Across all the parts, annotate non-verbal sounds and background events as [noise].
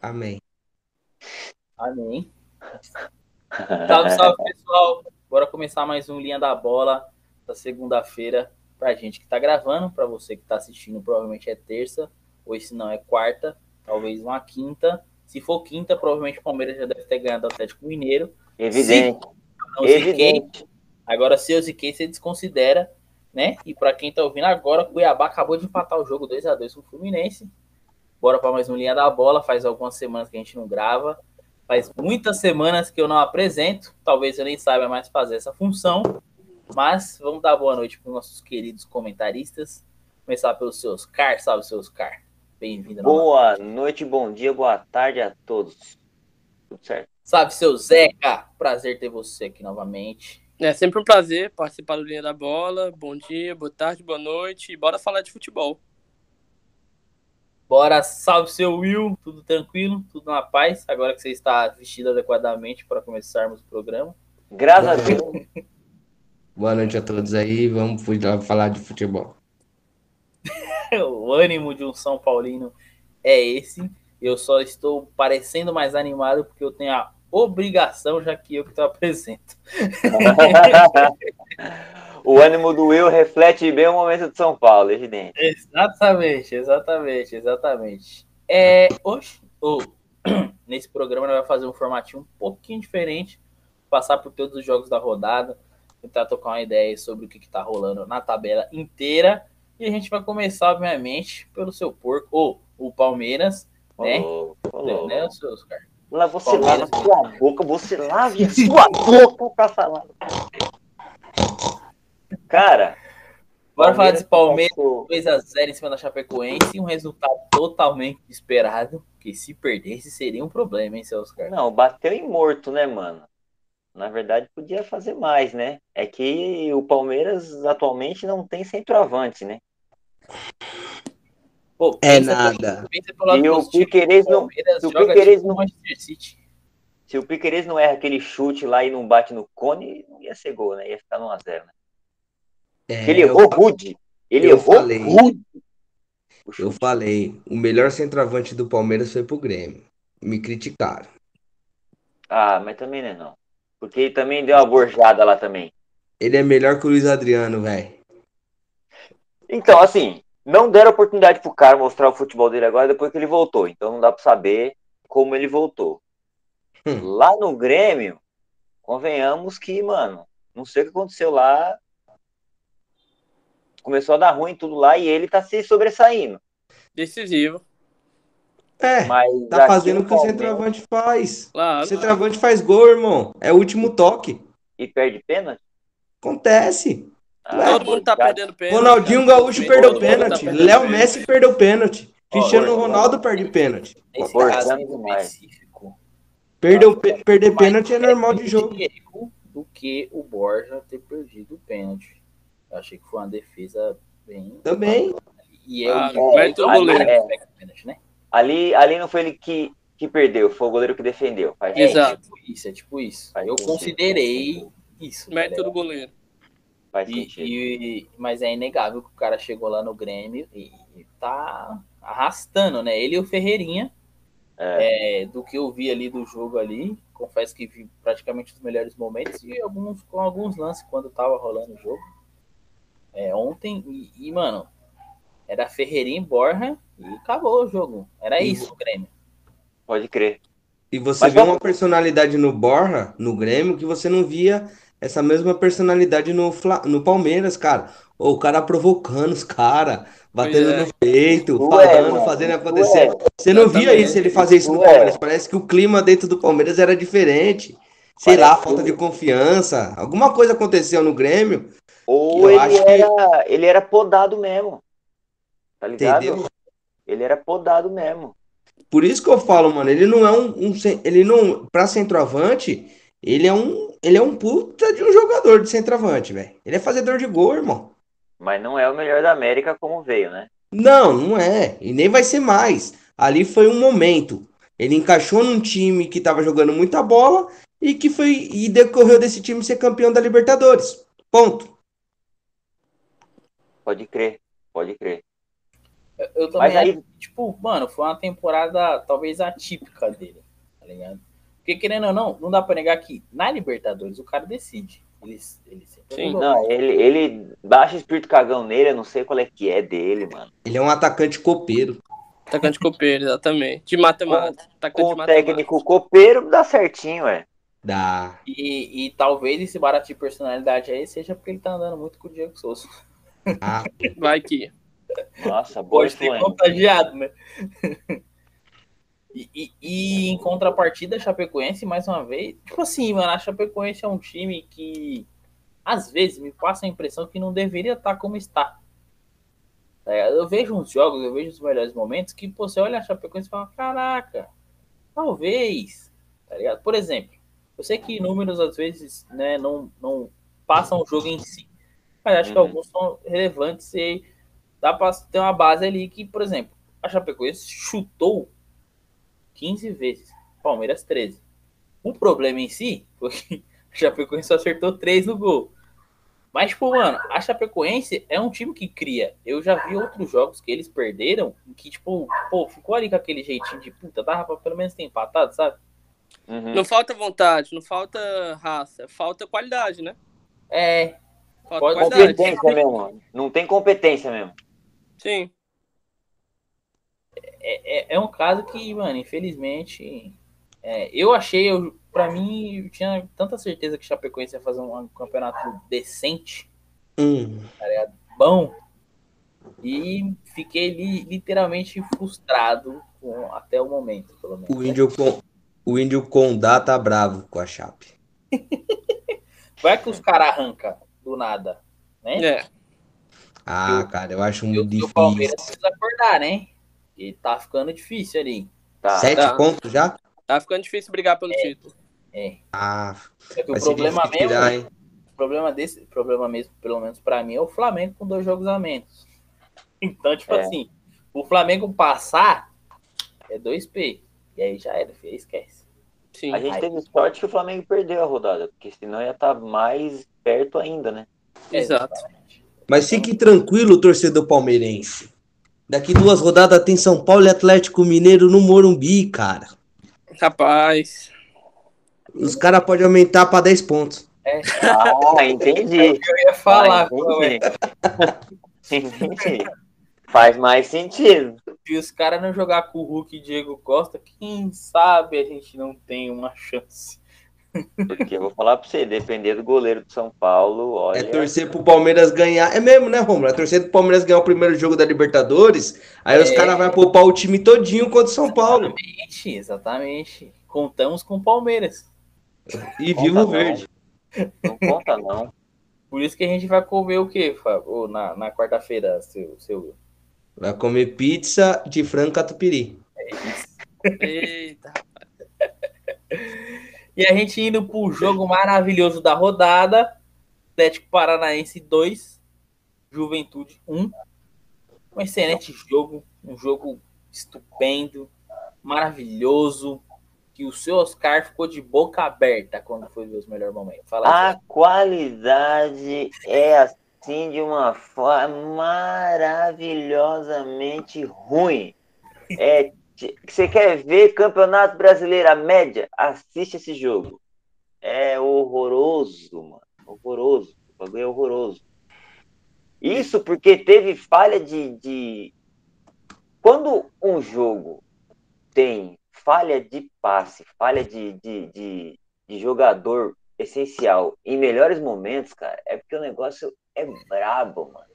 Amém. Amém. [laughs] Salve, salve, pessoal. Bora começar mais um Linha da Bola da segunda-feira pra gente que tá gravando, pra você que tá assistindo, provavelmente é terça, ou se não é quarta, talvez uma quinta. Se for quinta, provavelmente o Palmeiras já deve ter ganhado o Atlético Mineiro. Evidente. Não Evidente. ziquei. Agora, se eu ziquei, você desconsidera, né? E pra quem tá ouvindo agora, o Cuiabá acabou de empatar o jogo 2 a 2 com o Fluminense. Bora para mais um Linha da Bola. Faz algumas semanas que a gente não grava. Faz muitas semanas que eu não apresento. Talvez eu nem saiba mais fazer essa função. Mas vamos dar boa noite para os nossos queridos comentaristas. Começar pelos seus Car. Salve, seus Car. Bem-vindo. Boa noite, bom dia, boa tarde a todos. Tudo certo? Salve, seu Zeca. Prazer ter você aqui novamente. É sempre um prazer participar do Linha da Bola. Bom dia, boa tarde, boa noite. E bora falar de futebol. Bora, salve, seu Will. Tudo tranquilo? Tudo na paz? Agora que você está vestido adequadamente para começarmos o programa. Graças a Deus. Boa noite a todos aí. Vamos falar de futebol. [laughs] [laughs] o ânimo de um São Paulino é esse. Eu só estou parecendo mais animado porque eu tenho a obrigação, já que eu que estou apresento. [laughs] o ânimo do Will reflete bem o momento de São Paulo, evidente. Exatamente, exatamente, exatamente. É, hoje, ou, [clears throat] nesse programa, vamos fazer um formatinho um pouquinho diferente, passar por todos os jogos da rodada, tentar tocar uma ideia sobre o que está rolando na tabela inteira. E a gente vai começar, obviamente, pelo seu porco, ou o Palmeiras, né? Falou, falou. né, os seus caras? Lá você Palmeiras. lava sua boca, você lave a sua boca pra falar. Cara, Bora falar desse Palmeiras passou- 2x0 em cima da Chapecoense, um resultado totalmente esperado, que se perdesse seria um problema, hein, seus caras? Não, bateu em morto, né, mano? Na verdade, podia fazer mais, né? É que o Palmeiras atualmente não tem centroavante, né? Pô, É nada. E o não- Palmeiras se o tipo não-. Se o Piqueires não erra aquele chute lá e não bate no cone, não ia ser gol, né? Ia ficar no 1x0, né? É, ele errou rude. Ele eu errou falei. rude. O Eu falei, o melhor centroavante do Palmeiras foi pro Grêmio. Me criticaram. Ah, mas também não é não. Porque ele também deu uma borjada lá também. Ele é melhor que o Luiz Adriano, velho. Então, assim, não deram oportunidade pro cara mostrar o futebol dele agora depois que ele voltou. Então não dá pra saber como ele voltou. Hum. Lá no Grêmio, convenhamos que, mano, não sei o que aconteceu lá. Começou a dar ruim tudo lá e ele tá se sobressaindo. Decisivo, É, Mas tá fazendo o que o centroavante faz. O claro. centroavante faz gol, irmão. É o último toque. E perde pênalti? Acontece. Ah, Todo mundo tá perdendo pênalti. Ronaldinho cara. Gaúcho perdeu tá pênalti. perdendo Léo pênalti. Messi perdeu pênalti. Cristiano Ronaldo perde pênalti. Nesse Forçando caso demais. específico, Perdeu, pe- perder mais pênalti é normal de jogo. erro do que o Borja ter perdido o pênalti. Eu achei que foi uma defesa bem. Também. E eu, Ah, goleiro. pênalti, né? Ali, ali não foi ele que, que perdeu, foi o goleiro que defendeu. Faz É Exato. tipo isso, é tipo isso. Eu considerei isso. Mérito tá do goleiro. Faz E- sentido. e- mas é inegável que o cara chegou lá no Grêmio e, e tá arrastando, né? Ele e o Ferreirinha, é, do que eu vi ali do jogo ali, confesso que vi praticamente os melhores momentos e alguns com alguns lances quando tava rolando o jogo. É, ontem, e, e, mano, era Ferreirinha e Borja e acabou o jogo. Era E- isso o Grêmio. Pode crer. E você Mas vê uma personalidade no Borja, no Grêmio, que você não via essa mesma personalidade no, Fla- no Palmeiras, cara. O cara provocando os caras, batendo é. no peito, Isso falando, é, mano, fazendo acontecer. é. Você não via isso, ele fazer isso no Isso é. Palmeiras. Parece que o clima dentro do Palmeiras era diferente. Sei Parece lá, que- falta de confiança. Alguma coisa aconteceu no Grêmio, Ou Eu ele acho que- era, ele era podado mesmo. Tá ligado? entendeu? Ele era podado mesmo. Por isso que eu falo, mano, ele não é um, um ele não, pra centroavante, ele é um, ele é um puta de um jogador de centroavante, velho. Ele é fazedor de gol, irmão. Mas não é o melhor da América como veio, né? Não, não é. E nem vai ser mais. Ali foi um momento. Ele encaixou num time que tava jogando muita bola e que foi e decorreu desse time ser campeão da Libertadores. Ponto. Pode crer, pode crer. Eu, eu também Mas aí- tipo, mano, foi uma temporada talvez atípica dele, tá ligado? Porque querendo ou não, não dá pra negar que na Libertadores o cara decide. Ele, ele Sim. Não, ele, ele baixa o espírito cagão nele, eu não sei qual é que é dele, mano. Ele é um atacante copeiro. Atacante copeiro, exatamente. De matemática. Atacante Com de o matemática. técnico copeiro dá certinho, é. Da. E, e talvez esse baratinho de personalidade aí seja porque ele tá andando muito com o Diego Souza. Ah, Vai que. Nossa, boa Pode ter influência. contagiado, né? E, e- e em contrapartida, a Chapecoense, mais uma vez, tipo assim, mano, a Chapecoense é um time que às vezes me passa a impressão que não deveria estar como está. Tá? Eu vejo uns jogos, eu vejo os melhores momentos que pô, você olha a Chapecoense e fala, caraca, talvez, tá ligado? Por exemplo, eu sei que números às vezes né, não, não passam o jogo em si, mas acho que Uhum. alguns são relevantes e dá pra ter uma base ali que, por exemplo, a Chapecoense chutou 15 vezes, Palmeiras 13. O problema em si foi que a [laughs] Chapecoense só acertou 3 no gol. Mas, tipo, mano, a Chapecoense é um time que cria. Eu já vi outros jogos que eles perderam, que, tipo, pô, ficou ali com aquele jeitinho de puta, dava pra pelo menos ter empatado, sabe? Uhum. Não falta vontade, não falta raça, falta qualidade, né? É, Falta Pode- qualidade. Competência mesmo. Não tem competência mesmo. Sim. É, é um caso que, mano, infelizmente, é, eu achei, eu, pra mim, eu tinha tanta certeza que Chapecoense ia fazer um, campeonato decente, hum. bom, e fiquei li- literalmente frustrado com, até o momento, pelo menos. O índio com o índio Condá tá bravo com a Chape. [laughs] Vai que os caras arrancam do nada, né? É. Ah, cara, eu acho muito e o Palmeiras difícil. precisa acordar, né? E tá ficando difícil ali. Tá. Sete tá. pontos já? Tá ficando difícil brigar pelo título. É. Ah, É que o problema mesmo, tirar, hein? problema desse, o problema mesmo, pelo menos pra mim, é o Flamengo com dois jogos a menos. Então, tipo É. assim, o Flamengo passar é 2P. E aí já era, filho, esquece. Sim. A gente Aí- teve sorte que o Flamengo perdeu a rodada, porque senão ia estar mais perto ainda, né? Exato. Exatamente. Mas fique tranquilo, torcedor palmeirense. Daqui duas rodadas tem São Paulo e Atlético Mineiro no Morumbi, cara. Rapaz. Os caras podem aumentar pra 10 pontos. Ah, entendi. Eu ia falar, Ah, entendi. [laughs] Entendi. Faz mais sentido. se os caras não jogar com o Hulk e Diego Costa, quem sabe a gente não tem uma chance. Porque eu vou falar pra você, depender do goleiro do São Paulo, olha. É torcer pro Palmeiras ganhar. É mesmo, né, Romulo? É torcer pro Palmeiras ganhar o primeiro jogo da Libertadores. Aí os É. caras vão poupar o time todinho contra o São Paulo. Exatamente, exatamente. Contamos com o Palmeiras. E Conta viva o não. verde. Não conta, não. Por isso que a gente vai comer o quê, Fábio? Na, na quarta-feira, seu, seu. Vai comer pizza de frango catupiry. Eita. [laughs] E a gente indo pro jogo maravilhoso da rodada. Atlético Paranaense 2, Juventude 1. Um excelente jogo, um jogo estupendo, maravilhoso. Que o seu Oscar ficou de boca aberta quando foi ver os melhores momentos. Fala. A qualidade é assim de uma forma maravilhosamente ruim. É, você quer ver Campeonato Brasileiro a média? Assiste esse jogo. É horroroso, mano. Horroroso. O bagulho é horroroso. Isso porque teve falha de, de. Quando um jogo tem falha de passe, falha de, de, de, de jogador essencial em melhores momentos, cara, é porque o negócio é brabo, mano.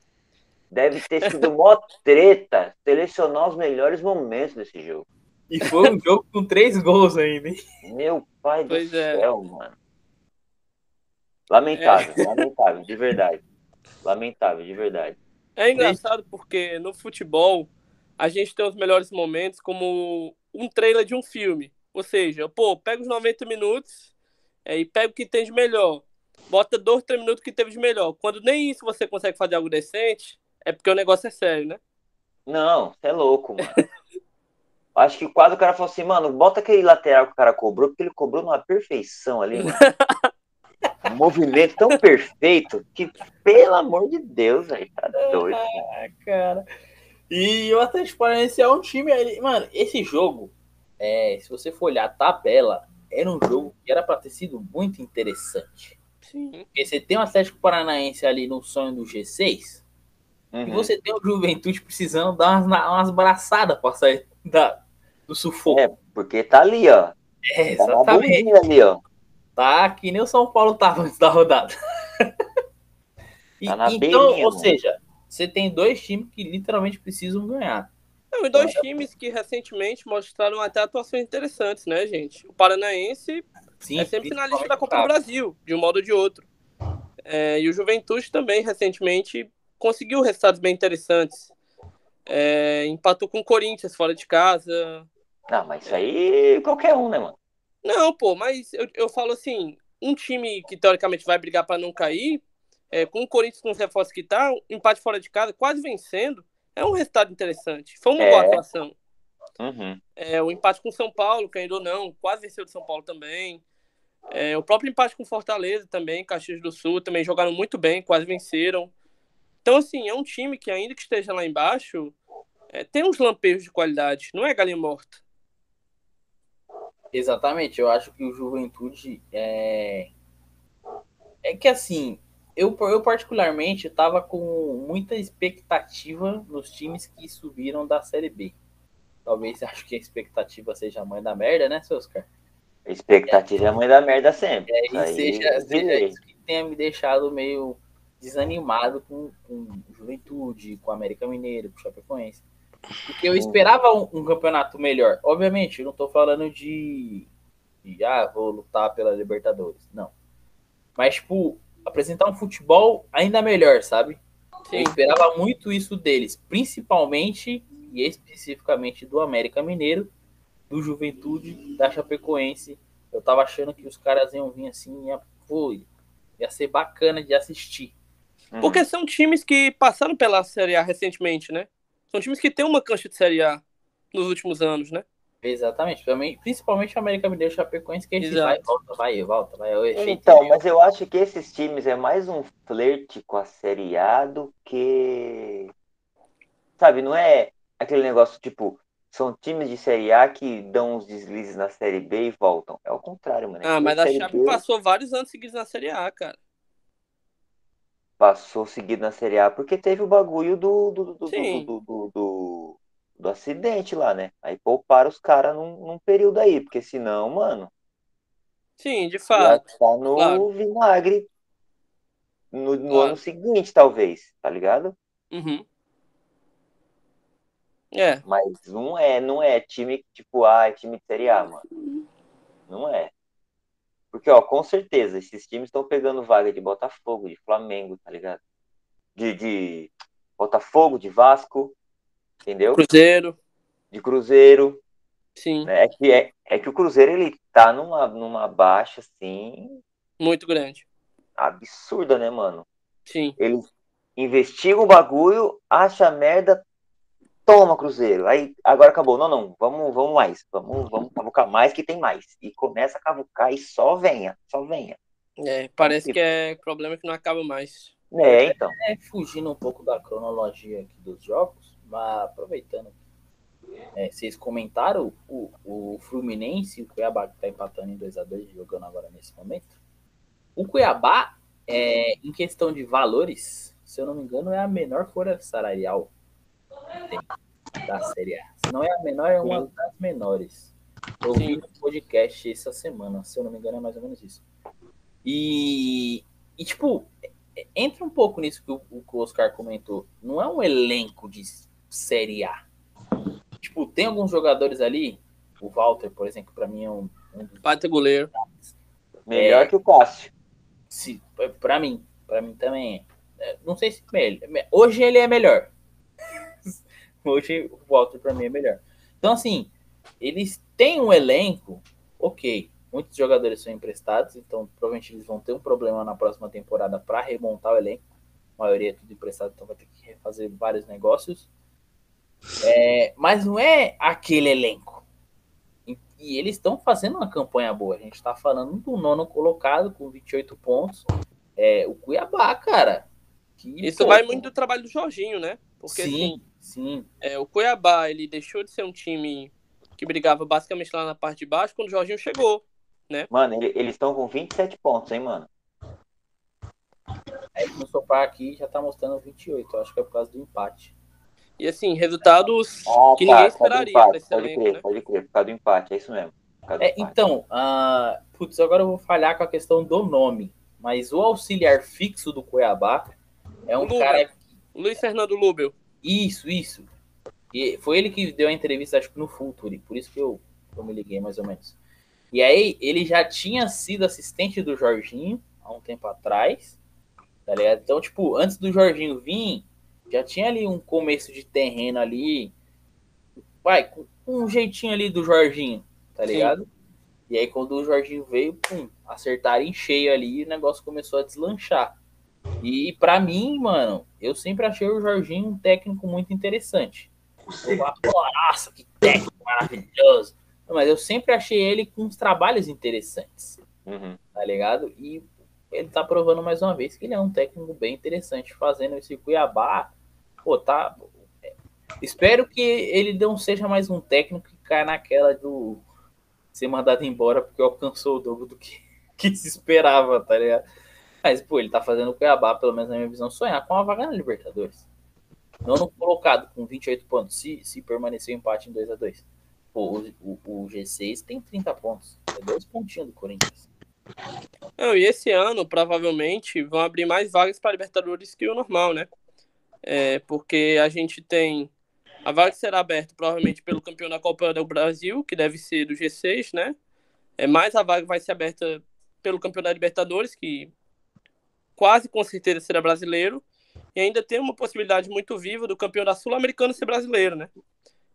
Deve ter sido mó treta selecionar os melhores momentos desse jogo. E foi um jogo com três gols ainda, hein? Meu pai do Pois é. céu, mano. Lamentável, lamentável, de verdade. Lamentável, de verdade. É engraçado porque no futebol a gente tem os melhores momentos como um trailer de um filme. Ou seja, pô, pega os 90 minutos é, e pega o que tem de melhor. Bota dois, três minutos que teve de melhor. Quando nem isso você consegue fazer algo decente, é porque o negócio é sério, né? Não, você é louco, mano. [laughs] Acho que quase o cara falou assim, mano, bota aquele lateral que o cara cobrou, porque ele cobrou numa perfeição ali, mano. [laughs] um movimento tão perfeito que, pelo amor de Deus, velho, tá doido. Ah, cara. E o Atlético Paranaense é um time. ele- Mano, esse jogo, é, se você for olhar a tabela, era um jogo que era pra ter sido muito interessante. Sim. Porque você tem o Atlético Paranaense ali no sonho do G6, e Uhum. você tem o Juventude precisando dar umas, umas braçadas pra sair da, do sufoco. É, porque tá ali, ó. É, Tá exatamente. bundinha ali, ó. Tá que nem o São Paulo tava antes da rodada. [laughs] E- Tá na então, beirinha, ou mano. seja, você tem dois times que literalmente precisam ganhar. Não, e dois times que recentemente mostraram até atuações interessantes, né, gente? O Paranaense Sim, é sempre finalista da Copa do. Brasil, de um modo ou de outro. É, e o Juventude também, recentemente, conseguiu resultados bem interessantes. É, empatou com o Corinthians fora de casa. Não, mas isso aí qualquer um, né, mano? Não, pô, mas eu, eu falo assim, um time que teoricamente vai brigar para não cair, é, com o Corinthians com os reforços que tá, um empate fora de casa, quase vencendo, é um resultado interessante. Foi uma É. boa atuação. Uhum. É, o empate com São Paulo, que ainda ou não, quase venceu de São Paulo também. É, o próprio empate com Fortaleza também, Caxias do Sul, também jogaram muito bem, quase venceram. Então, assim, é um time que, ainda que esteja lá embaixo, é, tem uns lampejos de qualidade, não é galinha morta. Exatamente, eu acho que o Juventude é. É que assim, eu, eu particularmente tava com muita expectativa nos times que subiram da Série B. Talvez [laughs] acho que a expectativa seja a mãe da merda, né, seu Oscar? Expectativa é a mãe da merda sempre. É, Isso e aí seja, seja isso que tenha me deixado meio desanimado com, com Juventude, com América Mineiro, com Chapecoense. Porque eu esperava um, um campeonato melhor. Obviamente, eu não tô falando de, de, ah, vou lutar pela Libertadores. Não. Mas, tipo, apresentar um futebol ainda melhor, sabe? Eu esperava muito isso deles, principalmente e especificamente do América Mineiro, do Juventude, da Chapecoense. Eu tava achando que os caras iam vir assim, ia, pô, ia ser bacana de assistir. Uhum. Porque são times que passaram pela Série A recentemente, né? São times que têm uma cancha de Série A nos últimos anos, né? Exatamente, também, principalmente o América Mineiro e Chapecoense, que a gente vai, volta, vai, volta, vai. é Então, meio- mas eu acho que esses times é mais um flerte com a Série A do que. Sabe, não é aquele negócio tipo. São times de Série A que dão uns deslizes na Série B e voltam. É o contrário, mano. Ah, mas a Série Chape B passou vários anos seguidos na Série A, cara. Passou seguido na Série A porque teve o bagulho do, do, do, do, do, do, acidente lá, né? Aí pouparam os caras num, num período aí, porque senão, mano, Sim, de fato. estar no claro. vinagre no, no Claro. ano seguinte, talvez, tá ligado? Uhum. É, Mas não é, não é time tipo, ah, é time de Série A, mano. Não é. Porque, ó, com certeza, esses times estão pegando vaga de Botafogo, de Flamengo, tá ligado? De, de Botafogo, de Vasco, entendeu? Cruzeiro, De Cruzeiro. sim, né? É que, é, é que o Cruzeiro, ele tá numa, numa baixa, assim, muito grande. absurda, né, mano? Sim, Ele investiga o bagulho, acha merda, toma Cruzeiro. Aí agora acabou. Não, não, vamos, vamos mais. Vamos, vamos cavucar mais que tem mais. E começa a cavucar e só venha, só venha. é, parece que é problema que não acaba mais. É, então. É, fugindo um pouco da cronologia aqui dos jogos, mas aproveitando, é, vocês comentaram o, o Fluminense, o Cuiabá que tá empatando em 2x2, jogando agora nesse momento. O Cuiabá, é, em questão de valores, se eu não me engano, é a menor folha salarial da Série A. Se não é a menor, é uma das menores. Eu vi Sim. no podcast essa semana, se eu não me engano, é mais ou menos isso. E, e tipo, entra um pouco nisso que o, o que o Oscar comentou. Não é um elenco de Série A. Tipo, tem alguns jogadores ali. O Walter, por exemplo, pra mim é um, um dos. Goleiro. Melhor É. que o Cássio. Se, pra mim, pra mim também é. É, Não sei se melhor. Hoje ele é melhor. Hoje o Walter pra mim é melhor. Então, assim, eles têm um elenco, ok. Muitos jogadores são emprestados, então provavelmente eles vão ter um problema na próxima temporada para remontar o elenco. A maioria é tudo emprestado, então vai ter que refazer vários negócios. É, mas não é aquele elenco. E, e eles estão fazendo uma campanha boa. A gente está falando do nono colocado com 28 pontos. É, o Cuiabá, cara. que, Isso pô, vai muito do trabalho do Jorginho, né? Porque assim, sim, é, o Cuiabá, ele deixou de ser um time que brigava basicamente lá na parte de baixo quando o Jorginho chegou. Mano, ele- eles estão com 27 pontos, hein, mano? Aí no sofá aqui já tá mostrando 28. Eu acho que é por causa do empate. E assim, resultados Ah, que tá, ninguém causa do esperaria empate, esse pode elenco, crer, né? pode crer, por causa do empate, é isso mesmo. por causa do É, então, ah, putz, agora eu vou falhar com a questão do nome. Mas o auxiliar fixo do Cuiabá é um cara. Luiz Fernando Lubel. Isso, isso. E foi ele que deu a entrevista, acho que no Futuri, por isso que eu, eu me liguei mais ou menos. E aí, ele já tinha sido assistente do Jorginho há um tempo atrás, tá ligado? Então, tipo, antes do Jorginho vir, já tinha ali um começo de terreno ali, vai, com um jeitinho ali do Jorginho, tá Sim. ligado? E aí, quando o Jorginho veio, pum, acertaram em cheio ali e o negócio começou a deslanchar. E pra mim, mano, eu sempre achei o Jorginho um técnico muito interessante. Eu falo, "Pô, Nossa, que técnico maravilhoso. Mas eu sempre achei ele com uns trabalhos interessantes, Uhum. tá ligado? E ele tá provando mais uma vez que ele é um técnico bem interessante, fazendo esse Cuiabá. Pô, tá. Espero que ele não seja mais um técnico que caia naquela do ser mandado embora porque alcançou o dobro do que, [laughs] que se esperava, tá ligado? Mas, pô, ele tá fazendo o Cuiabá, pelo menos na minha visão, sonhar com uma vaga na Libertadores. Nono colocado com 28 pontos, se, se permanecer o empate em 2 a 2 Pô, o, o, o G6 tem 30 pontos. É dois pontinhos do Corinthians. Não, e esse ano, provavelmente, vão abrir mais vagas para Libertadores que o normal, né? É, porque a gente tem. A vaga será aberta provavelmente pelo campeão da Copa do Brasil, que deve ser do G6, né? É, mais a vaga vai ser aberta pelo campeão da Libertadores, que quase com certeza será brasileiro. E ainda tem uma possibilidade muito viva do campeão da Sul-Americana ser brasileiro, né?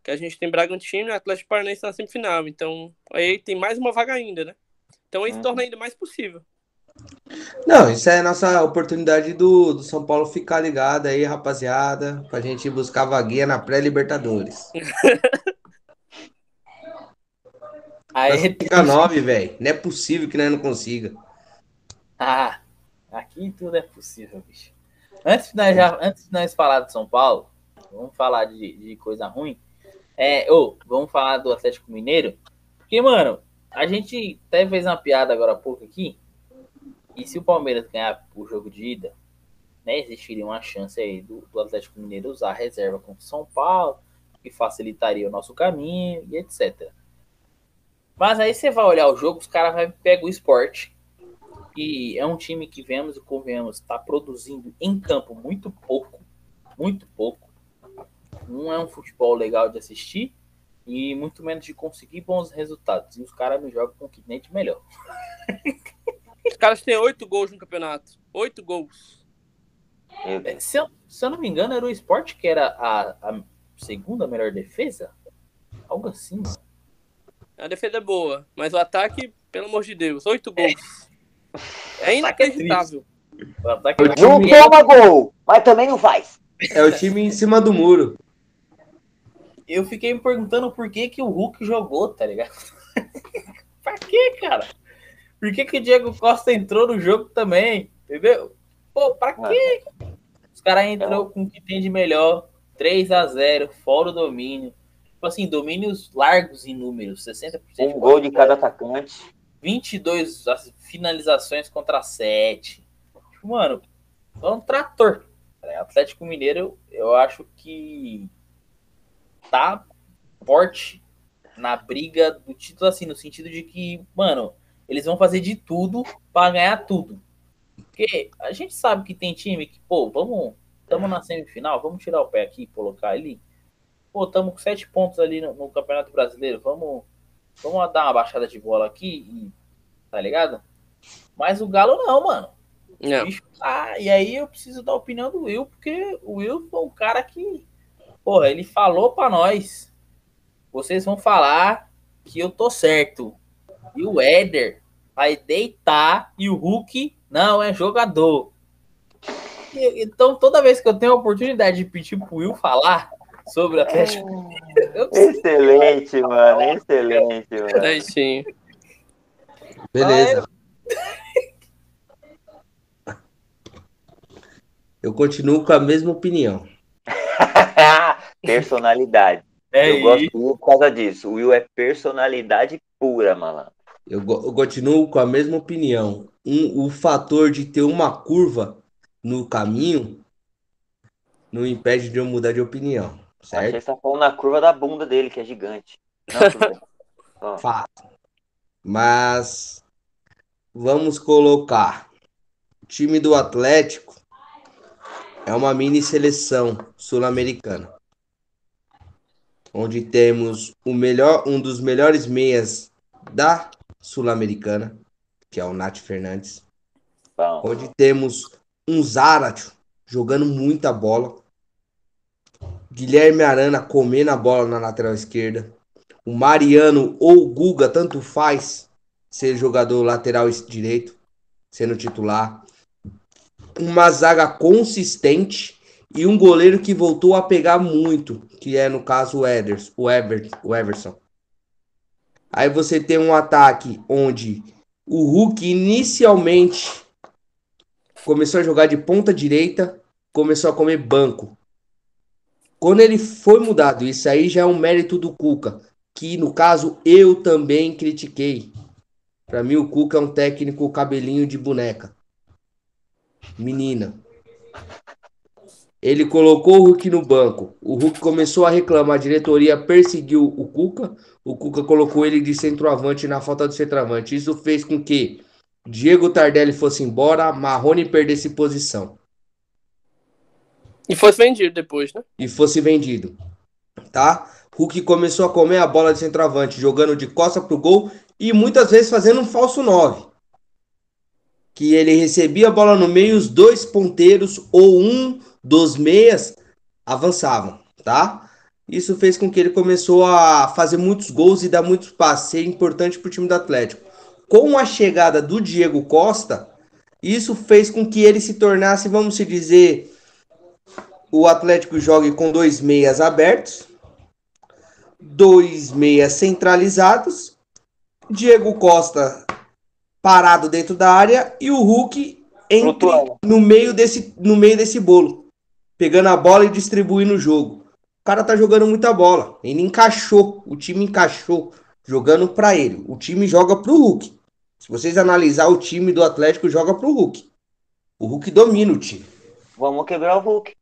Que a gente tem Bragantino e Atlético Paranaense na semifinal. Então, aí tem mais uma vaga ainda, né? Então isso Uhum. torna ainda mais possível. Não, isso é a nossa oportunidade do, do São Paulo ficar ligado aí, rapaziada, pra gente buscar vaguinha na pré-Libertadores. Aí, Fica nove, velho. Não é possível que nós não consiga. Ah, aqui tudo é possível, bicho. Antes de nós, já, antes de nós falar de São Paulo, vamos falar de, de coisa ruim. É, ô, vamos falar do Atlético Mineiro. Porque, mano, a gente até fez uma piada agora há pouco aqui. E se o Palmeiras ganhar o jogo de ida, né, existiria uma chance aí do, do Atlético Mineiro usar a reserva contra o São Paulo, que facilitaria o nosso caminho e etc. Mas aí você vai olhar o jogo, os caras vão pegar o esporte, e é um time que vemos e convenhamos está produzindo em campo muito pouco, muito pouco. Não é um futebol legal de assistir e muito menos de conseguir bons resultados. E os caras me jogam com o que nem de melhor. [laughs] Os caras têm oito gols no campeonato. Oito gols. Deus. Se eu, se eu não me engano, era o esporte que era a, a segunda melhor defesa? Algo assim. A defesa é boa, mas o ataque, pelo amor de Deus, oito gols. É é inacreditável. O ataque é Não toma gol, mas também não faz. É o time em cima do muro. Eu fiquei me perguntando por que, que o Hulk jogou, tá ligado? [laughs] pra quê, cara? Por que, que o Diego Costa entrou no jogo também? Entendeu? Pô, pra quê? Os caras entrou com o que tem de melhor. 3 a 0 fora o domínio. Tipo assim, domínios largos em números. 60% Um gol de cada atacante. 22 as- finalizações contra 7. Tipo, mano, é um trator. Atlético Mineiro, eu acho que tá forte na briga do título, assim, no sentido de que, mano, eles vão fazer de tudo pra ganhar tudo. Porque a gente sabe que tem time que, pô, vamos, estamos na semifinal, vamos tirar o pé aqui e colocar ali. Pô, estamos com sete pontos ali no, no Campeonato Brasileiro, vamos, vamos dar uma baixada de bola aqui e tá ligado? Mas o Galo não, mano. Não. Bicho, ah, e aí eu preciso da opinião do Will, porque o Will foi um cara que, porra, ele falou pra nós. Vocês vão falar que eu tô certo. E o Éder vai deitar e o Hulk não é jogador. E- Então, toda vez que eu tenho a oportunidade de pedir pro Will falar sobre o Atlético. Eu Excelente, mano. Excelente, mano. Certinho. Beleza. Eu continuo com a mesma opinião. [laughs] Personalidade. É eu isso. gosto do Will por causa disso. O Will é personalidade pura, malandro. Eu, eu continuo com a mesma opinião. Um, o fator de ter uma curva no caminho não impede de eu mudar de opinião, Achei certo? que você tá falando na curva da bunda dele, que é gigante. Não, [laughs] Fato. Mas vamos colocar. O time do Atlético é uma mini seleção sul-americana. Onde temos o melhor, um dos melhores meias da Sul-Americana, que é o Nath Fernandes. bom. Onde temos um Zaratio jogando muita bola. Guilherme Arana comendo a bola na lateral esquerda. O Mariano ou o Guga, tanto faz ser jogador lateral direito, sendo titular. Uma zaga consistente e um goleiro que voltou a pegar muito, que é no caso o Eders, o, Ever, o Everson. Aí você tem um ataque onde o Hulk inicialmente começou a jogar de ponta direita, começou a comer banco. Quando ele foi mudado, isso aí já é um mérito do Cuca, que no caso eu também critiquei. Pra mim o Cuca é um técnico cabelinho de boneca. Menina. Ele colocou o Hulk no banco. O Hulk começou a reclamar, a diretoria perseguiu o Cuca. O Cuca colocou ele de centroavante na falta de centroavante. Isso fez com que Diego Tardelli fosse embora, Marrone perdesse posição E foi vendido depois, né? e fosse vendido. Tá? Hulk começou a comer a bola de centroavante, jogando de costa pro gol e muitas vezes fazendo um falso 9. Que ele recebia a bola no meio, os dois ponteiros ou um dos meias avançavam, tá? Isso fez com que ele começou a fazer muitos gols e dar muitos passes, ser importante pro time do Atlético. Com a chegada do Diego Costa, isso fez com que ele se tornasse, vamos se dizer, o Atlético jogue com dois meias abertos, dois meias centralizados, Diego Costa parado dentro da área e o Hulk entre no meio desse no meio desse bolo, pegando a bola e distribuindo o jogo. O cara tá jogando muita bola, ele encaixou, o time encaixou jogando pra ele. O time joga pro Hulk. Se vocês analisar o time do Atlético joga pro Hulk. O Hulk domina o time. Vamos quebrar o Hulk.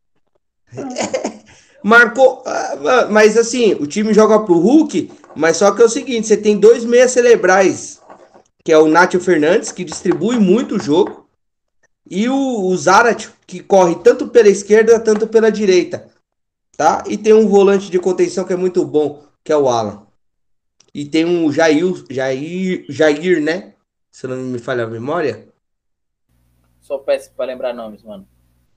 [laughs] Marcou, ah, mas assim, o time joga pro Hulk, mas só que é o seguinte, você tem dois meias cerebrais, que é o Nátio Fernandes, que distribui muito o jogo, e o, o Zarat, que corre tanto pela esquerda, tanto pela direita, tá? E tem um volante de contenção que é muito bom, que é o Alan. E tem um Jair, Jair, Jair, né? Se não me falha a memória. Só peço pra lembrar nomes, mano.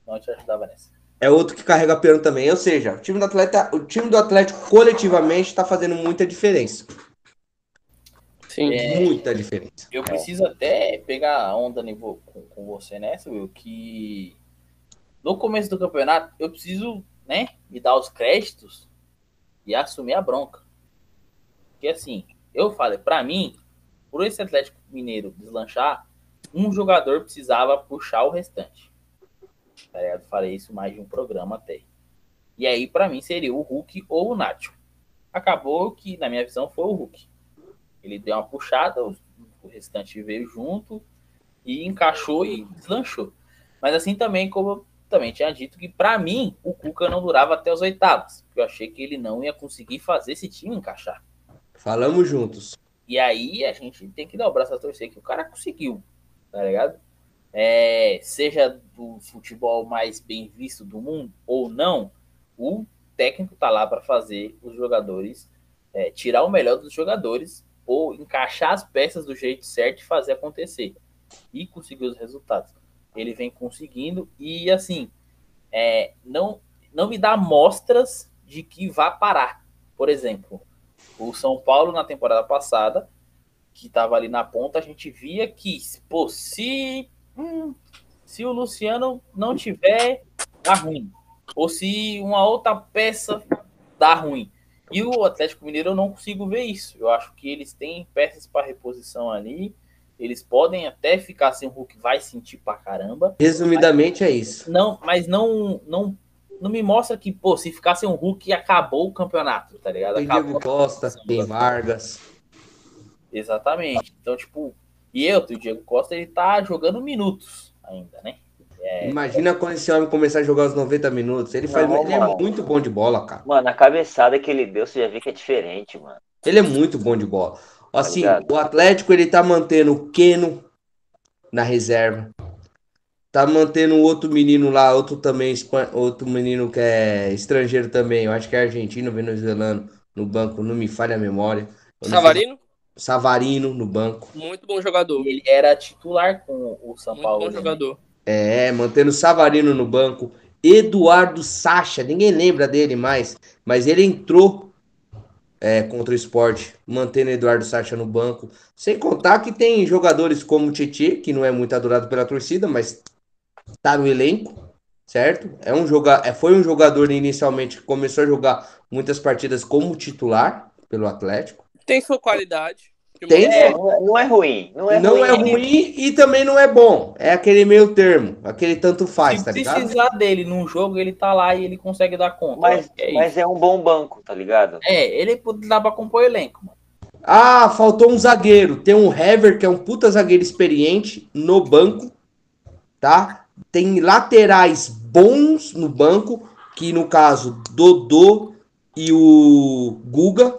Não te ajudava nessa. É outro que carrega piano também. Ou seja, o time do Atlético, o time do Atlético coletivamente está fazendo muita diferença. Sim. É. Muita diferença. Eu preciso até pegar a onda vo- com, com você nessa, Will, que no começo do campeonato eu preciso, né, me dar os créditos e assumir a bronca. Porque assim, eu falei, pra mim, por esse Atlético Mineiro deslanchar, um jogador precisava puxar o restante. Tá ligado? Falei isso mais de um programa até. E aí, pra mim, seria o Hulk ou o Nacho. Acabou que, na minha visão, foi o Hulk. Ele deu uma puxada, o restante veio junto e encaixou e deslanchou. Mas assim também, como eu também tinha dito, que pra mim o Cuca não durava até os oitavos. porque Eu achei que ele não ia conseguir fazer esse time encaixar. Falamos juntos. E aí a gente tem que dar o braço a torcer que o cara conseguiu, tá ligado? É, seja do futebol mais bem visto do mundo ou não, o técnico tá lá para fazer os jogadores é, tirar o melhor dos jogadores ou encaixar as peças do jeito certo e fazer acontecer e conseguir os resultados. Ele vem conseguindo e assim é, não não me dá mostras de que vá parar. Por exemplo, o São Paulo na temporada passada que estava ali na ponta, a gente via que, pô, se, hum, se o Luciano não tiver, tá ruim. Ou se uma outra peça dar ruim. E o Atlético Mineiro eu não consigo ver isso. Eu acho que eles têm peças para reposição ali. Eles podem até ficar sem o Hulk, vai sentir pra caramba. Resumidamente é isso. Não, mas não, não, não me mostra que, pô, se ficar sem o Hulk, acabou o campeonato, tá ligado? Tem Acabou Diego a Costa, tem Vargas. Exatamente. Então, tipo, e eu, o Diego Costa, ele tá jogando minutos ainda, né? É, Imagina quando esse homem começar a jogar os 90 minutos. Ele, faz, Não, ele é muito bom de bola, cara. Mano, a cabeçada que ele deu, você já vê que é diferente, mano. Ele é muito bom de bola. Assim, ligado? o Atlético ele tá mantendo o Keno na reserva. Tá mantendo outro menino lá, outro também, outro menino que é estrangeiro também, eu acho que é argentino, venezuelano, no banco, não me falha a memória. Não sei- Savarino, no banco. muito bom jogador. e ele era titular com o São Muito Paulo. bom né? jogador. É, mantendo o Savarino no banco. Eduardo Sacha, ninguém lembra dele mais, mas ele entrou é, contra o esporte, mantendo Eduardo Sacha no banco. Sem contar que tem jogadores como o Tietê, que não é muito adorado pela torcida, mas tá no elenco, certo? É um joga é, foi um jogador inicialmente que começou a jogar muitas partidas como titular pelo Atlético. Tem sua qualidade. De Tem, É, não é, ruim. Não é não ruim. é ruim e também não é bom. É aquele meio termo, aquele tanto faz, Se tá ligado? precisar dele num jogo, ele tá lá e ele consegue dar conta. Mas, é, mas é um bom banco, tá ligado? é, ele dá pra compor o elenco, mano. Ah, faltou um zagueiro. Tem um Hever, que é um puta zagueiro experiente, no banco, tá? Tem laterais bons no banco, que no caso, Dodô e o Guga,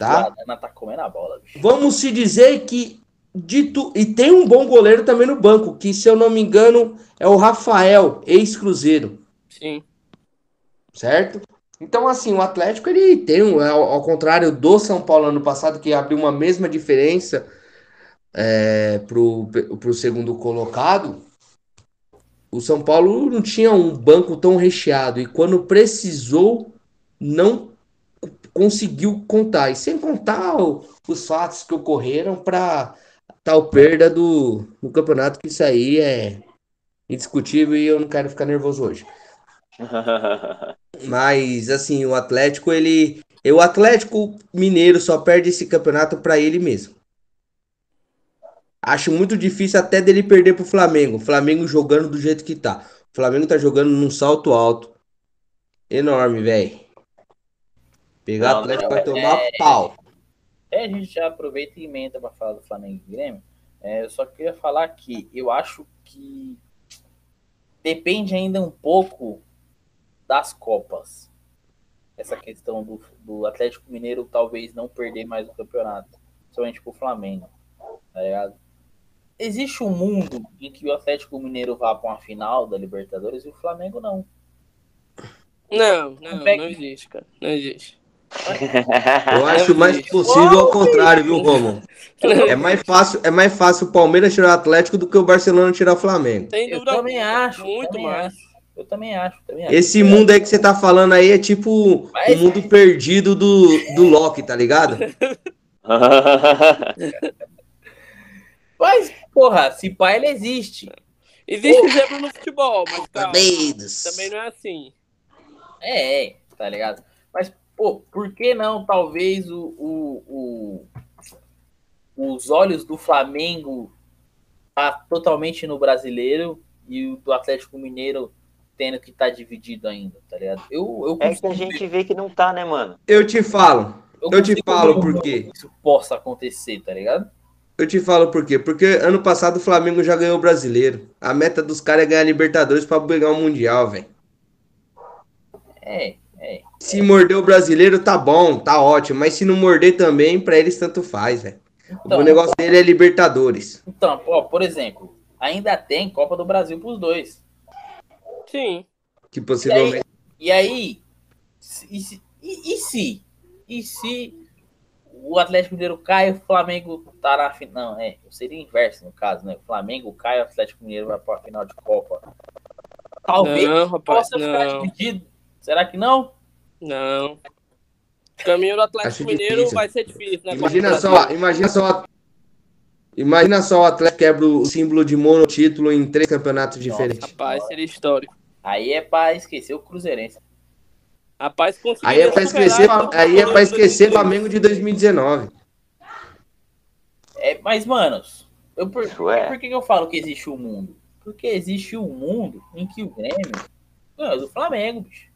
tá? A Dana tá comendo a bola, bicho. Vamos se dizer que dito e tem um bom goleiro também no banco, que se eu não me engano é o Rafael, ex-Cruzeiro. Sim. certo? Então, assim, o Atlético, ele tem, um, ao, ao contrário do São Paulo ano passado, que abriu uma mesma diferença é, pro, pro segundo colocado, o São Paulo não tinha um banco tão recheado, e quando precisou, não conseguiu contar. E sem contar o- os fatos que ocorreram para tal perda do, do campeonato, que isso aí é indiscutível e eu não quero ficar nervoso hoje. [laughs] Mas, assim, o Atlético, ele. O Atlético Mineiro só perde esse campeonato pra ele mesmo. Acho muito difícil até dele perder pro Flamengo. O Flamengo jogando do jeito que tá. O Flamengo tá jogando num salto alto. Enorme, velho. Pegar o Não, Atlético não, vai tomar pau. É, a gente já aproveita e emenda para falar do Flamengo e Grêmio. É, eu só queria falar que eu acho que depende ainda um pouco das Copas. Essa questão do, do Atlético Mineiro talvez não perder mais o campeonato, somente pro Flamengo. Tá ligado? Existe um mundo em que o Atlético Mineiro vá para uma final da Libertadores e o Flamengo não. Não, não, não existe, cara. Não existe. Eu acho mais possível ao contrário, viu, Romulo? É mais fácil, é mais fácil o Palmeiras tirar o Atlético do que o Barcelona tirar o Flamengo. Tem Eu também acho. Muito também mais. acho. Eu também acho. Também acho. Esse mundo aí que você tá falando aí é tipo Mas- o mundo perdido do, do Loki, tá ligado? [laughs] Mas, porra, se pá, ele existe. Existe exemplo no futebol, mas calma, também não é assim. É, é, tá ligado? Mas, pô, por que não, talvez, o, o, o- os olhos do Flamengo tá totalmente no brasileiro e o do Atlético Mineiro tendo que estar tá dividido ainda, tá ligado? Eu, eu É que a gente vê que não tá, né, mano? Eu te falo, eu te consigo falo por quê. Isso possa acontecer, tá ligado? eu te falo por quê. Porque ano passado o Flamengo já ganhou o brasileiro. A meta dos caras é ganhar a Libertadores pra pegar o Mundial, velho. É. Se morder o brasileiro, tá bom, tá ótimo. Mas se não morder também, pra eles tanto faz, velho. Então, o negócio dele é Libertadores. então ó, por exemplo, ainda tem Copa do Brasil pros dois. Sim. Que possivelmente. E aí, e se, e, e se? E se o Atlético Mineiro cai e o Flamengo tá na final? Não, é, seria o inverso no caso, né? O Flamengo cai e o Atlético Mineiro vai pra final de Copa. Talvez Não, rapaz, possa ficar não. dividido. Será que não? Não. O caminho do Atlético Acho Mineiro difícil. vai ser difícil, né? Imagina só, imagina só. Imagina só o Atlético quebra o símbolo de monotítulo em três campeonatos diferentes. Rapaz, seria histórico. Aí é pra esquecer o Cruzeirense. Rapaz, conseguiu Aí é pra esquecer, aí é pra esquecer o Flamengo de 2019. É, mas, manos, eu, por, é. por que, que eu falo que existe um mundo? Porque existe um mundo em que o Grêmio ganhou do Flamengo, bicho.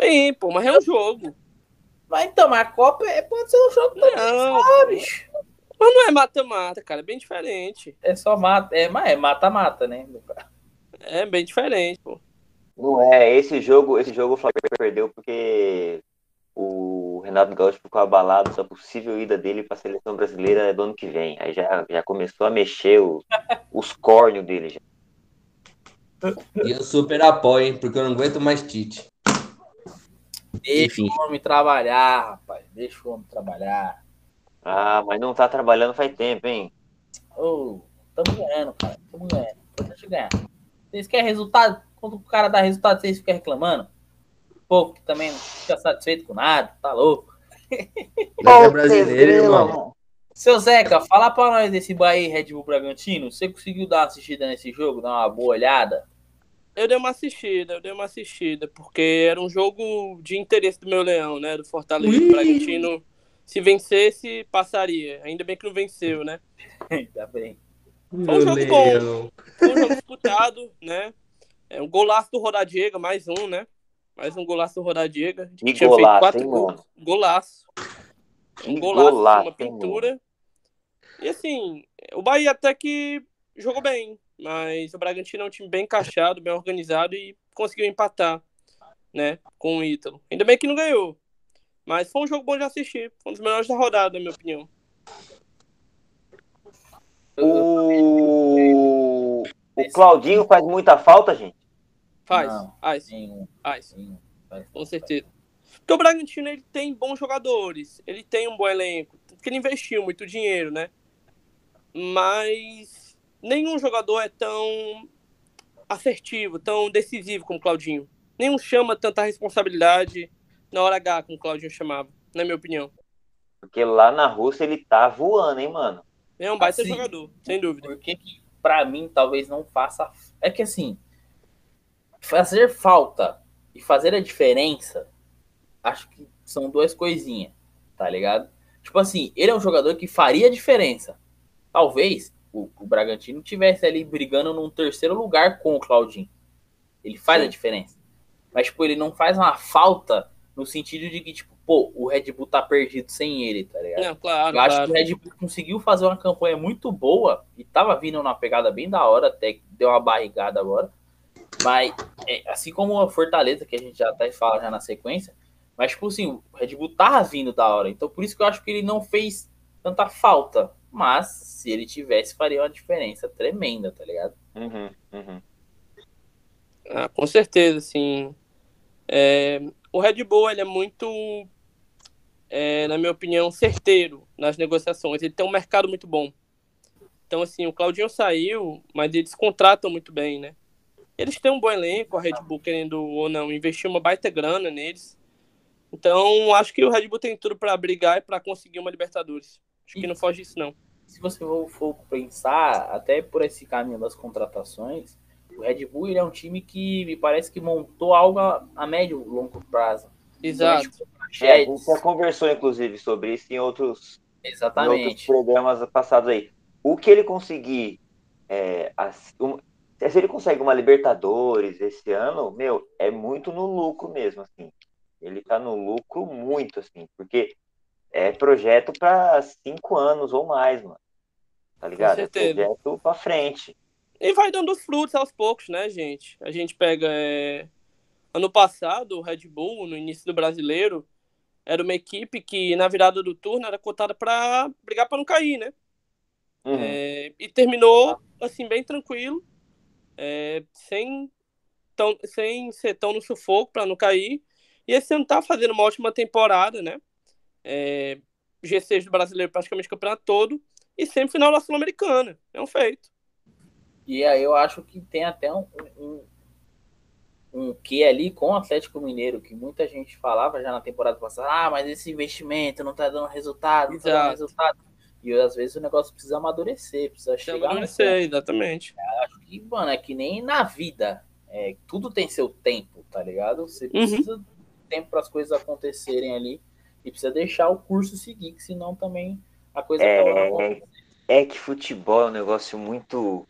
Sim, pô, mas é um jogo. Vai tomar a Copa, é, pode ser um jogo também, Não, só. Mas não é mata-mata, cara. É bem diferente. É só mata, é, mas é mata-mata, né? É bem diferente, pô. Não é, esse jogo, esse jogo o Flamengo perdeu porque o Renato Gaúcho ficou abalado da possível ida dele para a seleção brasileira do ano que vem. Aí já, já começou a mexer o- os córneos dele. Já. E eu super apoio, hein? Porque eu não aguento mais Tite. Deixa Enfim. o homem trabalhar, rapaz. Deixa o homem trabalhar. Ah, mas não tá trabalhando faz tempo, hein? Ô, tamo ganhando, cara. Tamo ganhando. Importante ganhar. Vocês querem resultado? Quando o cara dá resultado, vocês ficam reclamando? O povo que também não fica satisfeito com nada, tá louco. Nós é brasileiro, irmão. Seu Zeca, fala pra nós desse Bahia Red Bull Bragantino. Você conseguiu dar uma assistida nesse jogo? Dar uma boa olhada? Eu dei uma assistida, eu dei uma assistida, porque era um jogo de interesse do meu leão, né? Do Fortaleza. Ui. O Bragantino, se vencesse, passaria. Ainda bem que não venceu, né? [laughs] Ainda bem. Foi um jogo bom. Foi um jogo disputado, né? É um golaço do Rodadiega, mais um, né? Mais um golaço do Rodadiega. Que Tinha golaço, feito quatro hein, gols. mano? Golaço. Um golaço, golaço, uma hein, pintura. E assim, o Bahia até que jogou bem, mas o Bragantino é um time bem encaixado, bem organizado e conseguiu empatar, né, com o Ítalo. Ainda bem que não ganhou, mas foi um jogo bom de assistir, foi um dos melhores da rodada, na minha opinião. O... o Claudinho faz muita falta, gente. Faz, Não. faz, faz, sim. com certeza. Porque o Bragantino ele tem bons jogadores, ele tem um bom elenco, porque ele investiu muito dinheiro, né? Mas nenhum jogador é tão assertivo, tão decisivo como o Claudinho. Nenhum chama tanta responsabilidade na hora H como o Claudinho chamava, na minha opinião. Porque lá na Rússia ele tá voando, hein, mano? É um baita Assim, jogador, sem dúvida. Por que, que pra mim talvez não faça. É que assim, fazer falta e fazer a diferença, acho que são duas coisinhas, tá ligado? Tipo assim, ele é um jogador que faria diferença. Talvez o, o Bragantino tivesse ali brigando num terceiro lugar com o Claudinho. Ele faz Sim. a diferença. Mas, tipo, ele não faz uma falta no sentido de que, tipo, pô, o Red Bull tá perdido sem ele, tá ligado? Claro, Eu acho claro. que o Red Bull conseguiu fazer uma campanha muito boa e tava vindo numa pegada bem da hora, até que deu uma barrigada agora. Mas, é, assim como a Fortaleza, que a gente já até fala já na sequência, mas, tipo assim, o Red Bull tava vindo da hora. Então, por isso que eu acho que ele não fez tanta falta. Mas, se ele tivesse, faria uma diferença tremenda, tá ligado? Uhum, uhum. Ah, com certeza, assim. É, o Red Bull ele é muito, é, na minha opinião, certeiro nas negociações. Ele tem um mercado muito bom. Então, assim, o Claudinho saiu, mas eles contratam muito bem, né? Eles têm um bom elenco, a Red Bull, querendo ou não, investiu uma baita grana neles. Então, acho que o Red Bull tem tudo para brigar e para conseguir uma Libertadores. Acho que não foge disso, não. Se você for, for pensar, até por esse caminho das contratações, o Red Bull ele é um time que me parece que montou algo a, a médio e longo prazo. Exato. Então, É, a gente já conversou, inclusive, sobre isso em outros, em outros Exatamente. programas passados aí. O que ele conseguir, é, as- um- se ele consegue uma Libertadores esse ano, meu, é muito no lucro mesmo, assim. Ele tá no lucro muito, assim, porque é projeto para cinco anos ou mais, mano. Tá ligado? É projeto pra frente. E vai dando frutos aos poucos, né, gente? A gente pega. é, Ano passado, o Red Bull, no início do brasileiro, era uma equipe que, na virada do turno, era cotada para brigar para não cair, né? Uhum. É, E terminou, assim, bem tranquilo, é, sem, tão, sem ser tão no sufoco para não cair. E esse ano tá fazendo uma ótima temporada, né? É, G6 do brasileiro praticamente o campeonato todo. E sempre final da Sul-Americana. É um feito. E aí eu acho que tem até um, um, um que ali com o Atlético Mineiro, que muita gente falava já na temporada passada, ah, mas esse investimento não tá dando resultado, não tá dando Exato. resultado. E às vezes o negócio precisa amadurecer, precisa Chama chegar de no amadurecer, exatamente. acho que, mano, é que nem na vida. É, tudo tem seu tempo, tá ligado? Você Uhum. precisa tempo para as coisas acontecerem ali e precisa deixar o curso seguir, que senão também a coisa É, acontecendo. É que futebol é um negócio muito.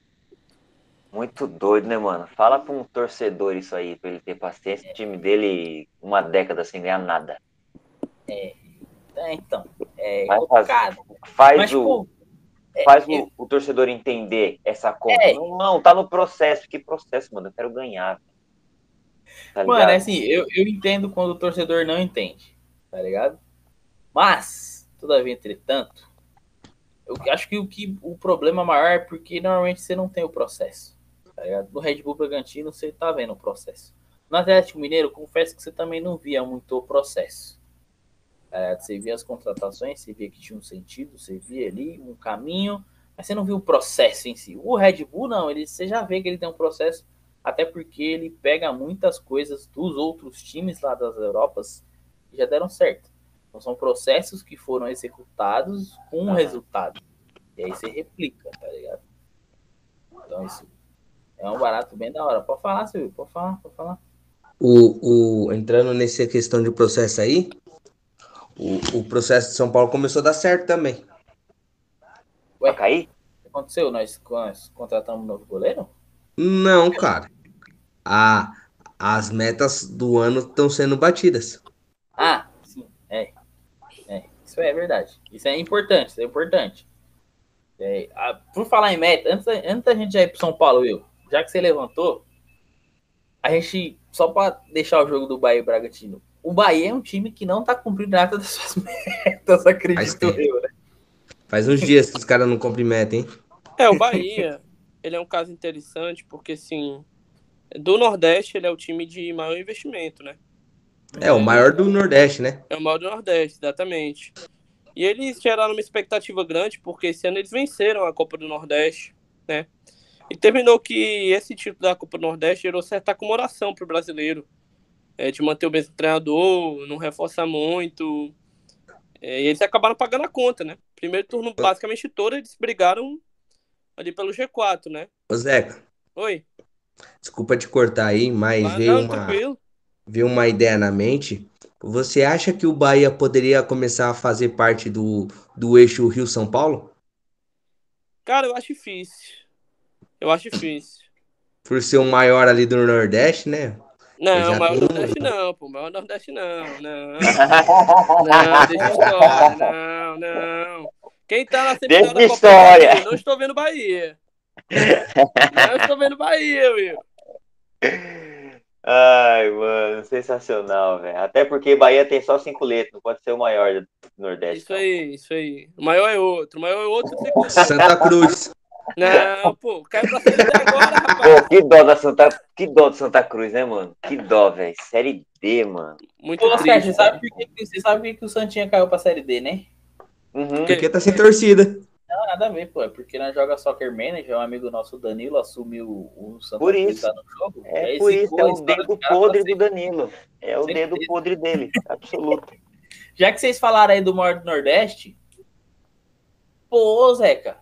Muito doido, né, mano? Fala pra um torcedor isso aí, pra ele ter paciência. O time dele, uma década sem ganhar nada. É, então, é Vai complicado. Faz, Mas, o, tipo, é, faz eu- o, o torcedor entender essa conta. É. Não, não, tá no processo. Que processo, mano? Eu quero ganhar. Tá Mano, é assim, eu, eu entendo quando o torcedor não entende, tá ligado? Mas, todavia, entretanto, eu acho que o, que o problema maior é porque normalmente você não tem o processo, tá? No Red Bull Bragantino você tá vendo o processo. No Atlético Mineiro, confesso que você também não via muito o processo. tá? Você via as contratações, você via que tinha um sentido, você via ali um caminho, mas você não viu o processo em si. O Red Bull, não, ele, você já vê que ele tem um processo até porque ele pega muitas coisas dos outros times lá das Europas que já deram certo. Então são processos que foram executados com um resultado. E aí você replica, tá ligado? Então isso é um barato bem da hora. Pode falar, Silvio, pode falar, pode falar. O, o, entrando nessa questão de processo aí, o, o processo de São Paulo começou a dar certo também. Vai cair? O que aconteceu? Nós, nós contratamos um novo goleiro? Não, cara. A, as metas do ano estão sendo batidas. Ah, isso é verdade. Isso é importante, isso é importante. É, a- por falar em meta, antes, da- antes da gente já ir pro São Paulo, Will, já que você levantou, a gente, só para deixar o jogo do Bahia e Bragantino, o Bahia é um time que não tá cumprindo nada das suas [laughs] metas, acredito eu, né? Faz uns dias que os caras não cumprimentam, hein? É, o Bahia, [laughs] ele é um caso interessante porque, assim, do Nordeste ele é o time de maior investimento, né? É, o maior do Nordeste, né? É o maior do Nordeste, exatamente. E eles geraram uma expectativa grande porque esse ano eles venceram a Copa do Nordeste, né? E terminou que esse título da Copa do Nordeste gerou certa acomodação para o brasileiro, é, de manter o mesmo treinador, não reforçar muito. É, e eles acabaram pagando a conta, né? Primeiro turno, basicamente todo, eles brigaram ali pelo G4, né? Ô, Zeca, Oi? desculpa te cortar aí, mas Ah, veio não, uma, tranquilo. Veio uma ideia na mente. Você acha que o Bahia poderia começar a fazer parte do, do eixo Rio-São Paulo? Cara, eu acho difícil. Eu acho difícil. Por ser o maior ali do Nordeste, né? Não, já maior tem- Nordeste não, pô. Maior Nordeste não, não. [laughs] Não, deixa história. Não, não. Quem tá na semifinal da Copa do história. Brasil? Não estou vendo Bahia. Não estou vendo Bahia, Will. Ai, mano, sensacional, velho. Até porque Bahia tem só cinco letras, não pode ser o maior do Nordeste. Isso aí, isso aí. O maior é outro. O maior é outro. [laughs] Santa Cruz. Não, pô. Caiu pra Série D agora, [laughs] rapaz. Pô, que dó da Santa, que dó do Santa Cruz, né, mano? Que dó, velho. Série D, mano. Muito Ô, Sérgio, triste. você sabe por que, você sabe por que que o Santinha caiu pra Série D, né? Uhum. Porque tá sem torcida. Não, nada a ver, pô. É porque nós joga Soccer Manager, um amigo nosso, Danilo, assumiu o Santa Por isso. tá no jogo. É aí por isso, é o dedo podre do Danilo. É o dedo podre dele, absoluto. [laughs] Já que vocês falaram aí do maior do Nordeste, pô, Zeca,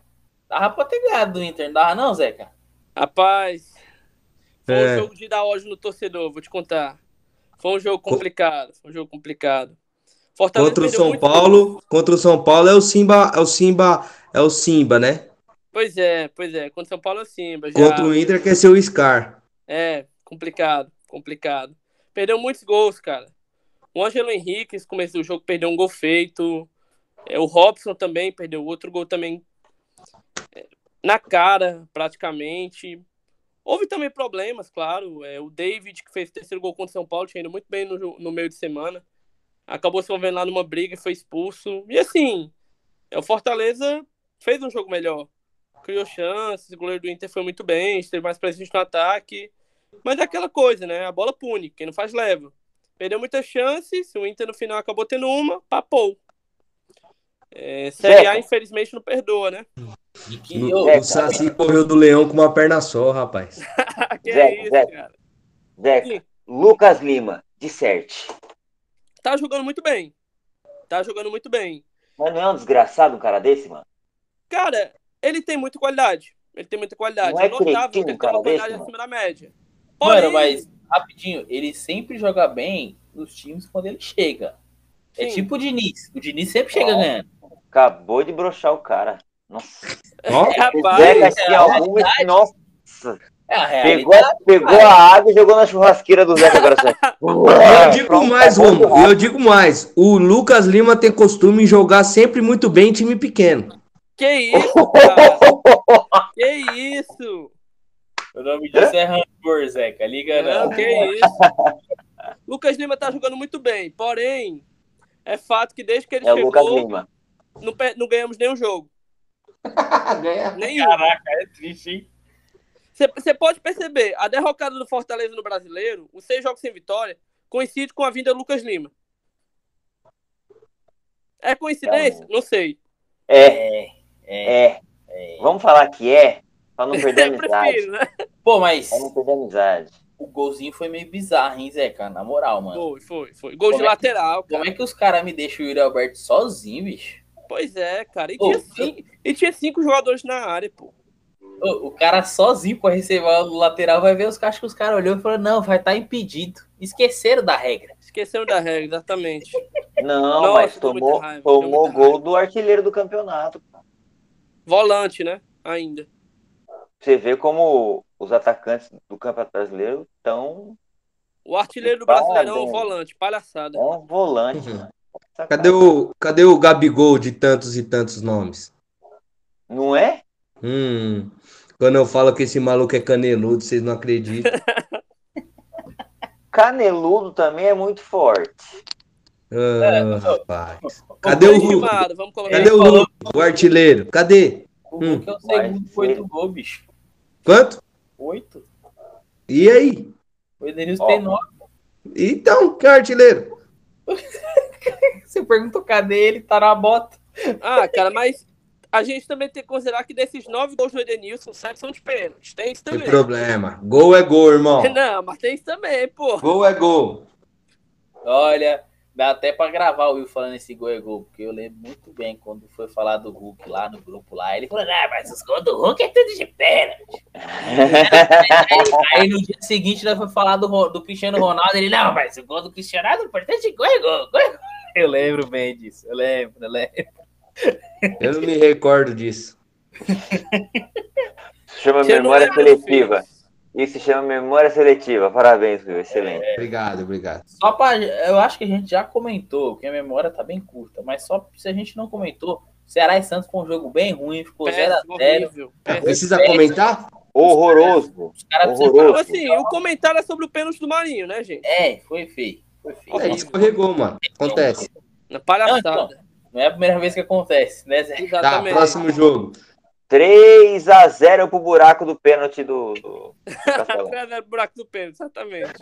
dava pra ter ganhado do Inter, não dava não, Zeca? Rapaz, foi É. um jogo de dar ódio no torcedor, vou te contar. Foi um jogo complicado, foi um jogo complicado. Fortaleza Contra o São Paulo, contra o São Paulo é o Simba, é o Simba, é o Simba, né? Pois é, pois é. Contra o São Paulo é Simba. Já... Contra o Inter quer ser o Scar. É, complicado, complicado. Perdeu muitos gols, cara. O Ângelo Henrique, no começo do jogo, perdeu um gol feito. É, o Robson também perdeu outro gol também é, na cara, praticamente. Houve também problemas, claro. É, o David, que fez o terceiro gol contra o São Paulo, tinha ido muito bem no, no meio de semana. Acabou se envolvendo lá numa briga e foi expulso. E assim, é, o Fortaleza fez um jogo melhor. Criou chances, o goleiro do Inter foi muito bem, esteve mais presente no ataque. Mas é aquela coisa, né? A bola pune, quem não faz leva. Perdeu muitas chances, o Inter no final acabou tendo uma, papou. É, Série A, infelizmente, não perdoa, né? E No- Zeca. O Saci correu do Leão com uma perna só, rapaz. [laughs] que Zeca, é isso, Zeca. cara. Zeca, Sim. Lucas Lima, disserte. Tá jogando muito bem. Tá jogando muito bem. Mas não é um desgraçado um cara desse, mano? Cara, ele tem muita qualidade. Ele tem muita qualidade. Não é é notável que ele tem uma qualidade acima da média. Porém, Mano, mas rapidinho, ele sempre joga bem nos times quando ele chega. É Sim. tipo o Diniz. O Diniz sempre chega ganhando. Acabou de broxar o cara. Nossa. [laughs] Ó, O Rapaz, é. Nossa. É a Pegou, realidade. pegou a água e jogou na churrasqueira do Zeca agora. Zé. [laughs] eu digo Pronto, mais, acabou Romo, eu digo mais. O Lucas Lima tem costume em jogar sempre muito bem em time pequeno. Que isso, cara? [laughs] que isso? O nome disso é rancor, Zeca. Liga Não, não. que isso? Lucas Lima tá jogando muito bem, porém, é fato que desde que ele É o Lucas chegou, Lima. não, não ganhamos nenhum jogo. [laughs] Nenhum. Caraca, é triste, hein? Você pode perceber, a derrocada do Fortaleza no Brasileiro, os seis jogos sem vitória, coincide com a vinda do Lucas Lima. É coincidência? Não sei. É, É, é. é. Vamos falar que é, pra não perder a [laughs] Eu amizade. prefiro, né? Pô, mas Pra não perder a amizade. o golzinho foi meio bizarro, hein, Zeca? Na moral, mano. Foi, foi, foi. Gol de Como é que- lateral, cara. Como é que os caras me deixam o Yuri Alberto sozinho, bicho? Pois é, cara. E Ô, tinha, cinco, e tinha cinco jogadores na área, pô. O, o cara sozinho pra receber o lateral vai ver os caras que os caras olhou e falou: não, vai estar impedido. Esqueceram da regra. Esqueceram da regra, exatamente. Não, Nossa, mas tomou, raiva, tomou gol raiva. do artilheiro do campeonato. Volante, né? Ainda. Você vê como os atacantes do Campeonato Brasileiro estão. O artilheiro do. Brasileirão é um volante, palhaçada. É um volante, Uhum. mano. Cadê o, cadê o Gabigol de tantos e tantos nomes? Não é? Hum, quando eu falo que esse maluco é caneludo, vocês não acreditam. [laughs] Caneludo também é muito forte. Ah, rapaz. Cadê o Hulk? Estimado, vamos colocar Cadê o Hulk? O artilheiro? Cadê? O Hum. Hulk é o segundo com oito gols, bicho. Quanto? Oito? E aí? O Edenilson tem nove. Então, que artilheiro? [laughs] Você perguntou cadê ele, tá na bota. Ah, cara, mas a gente também tem que considerar que desses nove gols do Edenilson, sete são de pênalti. Tem isso Tem também. problema. Gol é gol, irmão. Não, mas tem isso também, pô. Gol é gol. Olha, dá até pra gravar o Will falando esse gol é gol, porque eu lembro muito bem quando foi falar do Hulk lá no grupo lá. Ele falou: ah, mas os gols do Hulk é tudo de pênalti. [laughs] Aí no dia seguinte nós foi falar do, do Cristiano Ronaldo. Ele, não, mas o gol do Cristiano é importante, gol é gol, gol é gol. Eu lembro bem disso, eu lembro, eu lembro. Eu não me recordo disso. [laughs] Isso chama não memória seletiva. Isso se chama memória seletiva. Parabéns, viu? Excelente. Obrigado, obrigado. Só pra. Eu acho que a gente já comentou, que a memória tá bem curta, mas só se a gente não comentou, Ceará e Santos foi um jogo bem ruim, ficou 0x0. horrível. péssimo. Precisa comentar? Horroroso. Os caras Horroroso. Assim, o comentário é sobre o pênalti do Marinho, né, gente? É, foi feio. Foi feio. É, escorregou, mano. Acontece. Na Não, palhaçada. então, não é a primeira vez que acontece, né, Zé? Tá, Exatamente. próximo jogo. 3x0 pro buraco do pênalti do, do Castelão. [laughs] Era buraco do pênalti, exatamente.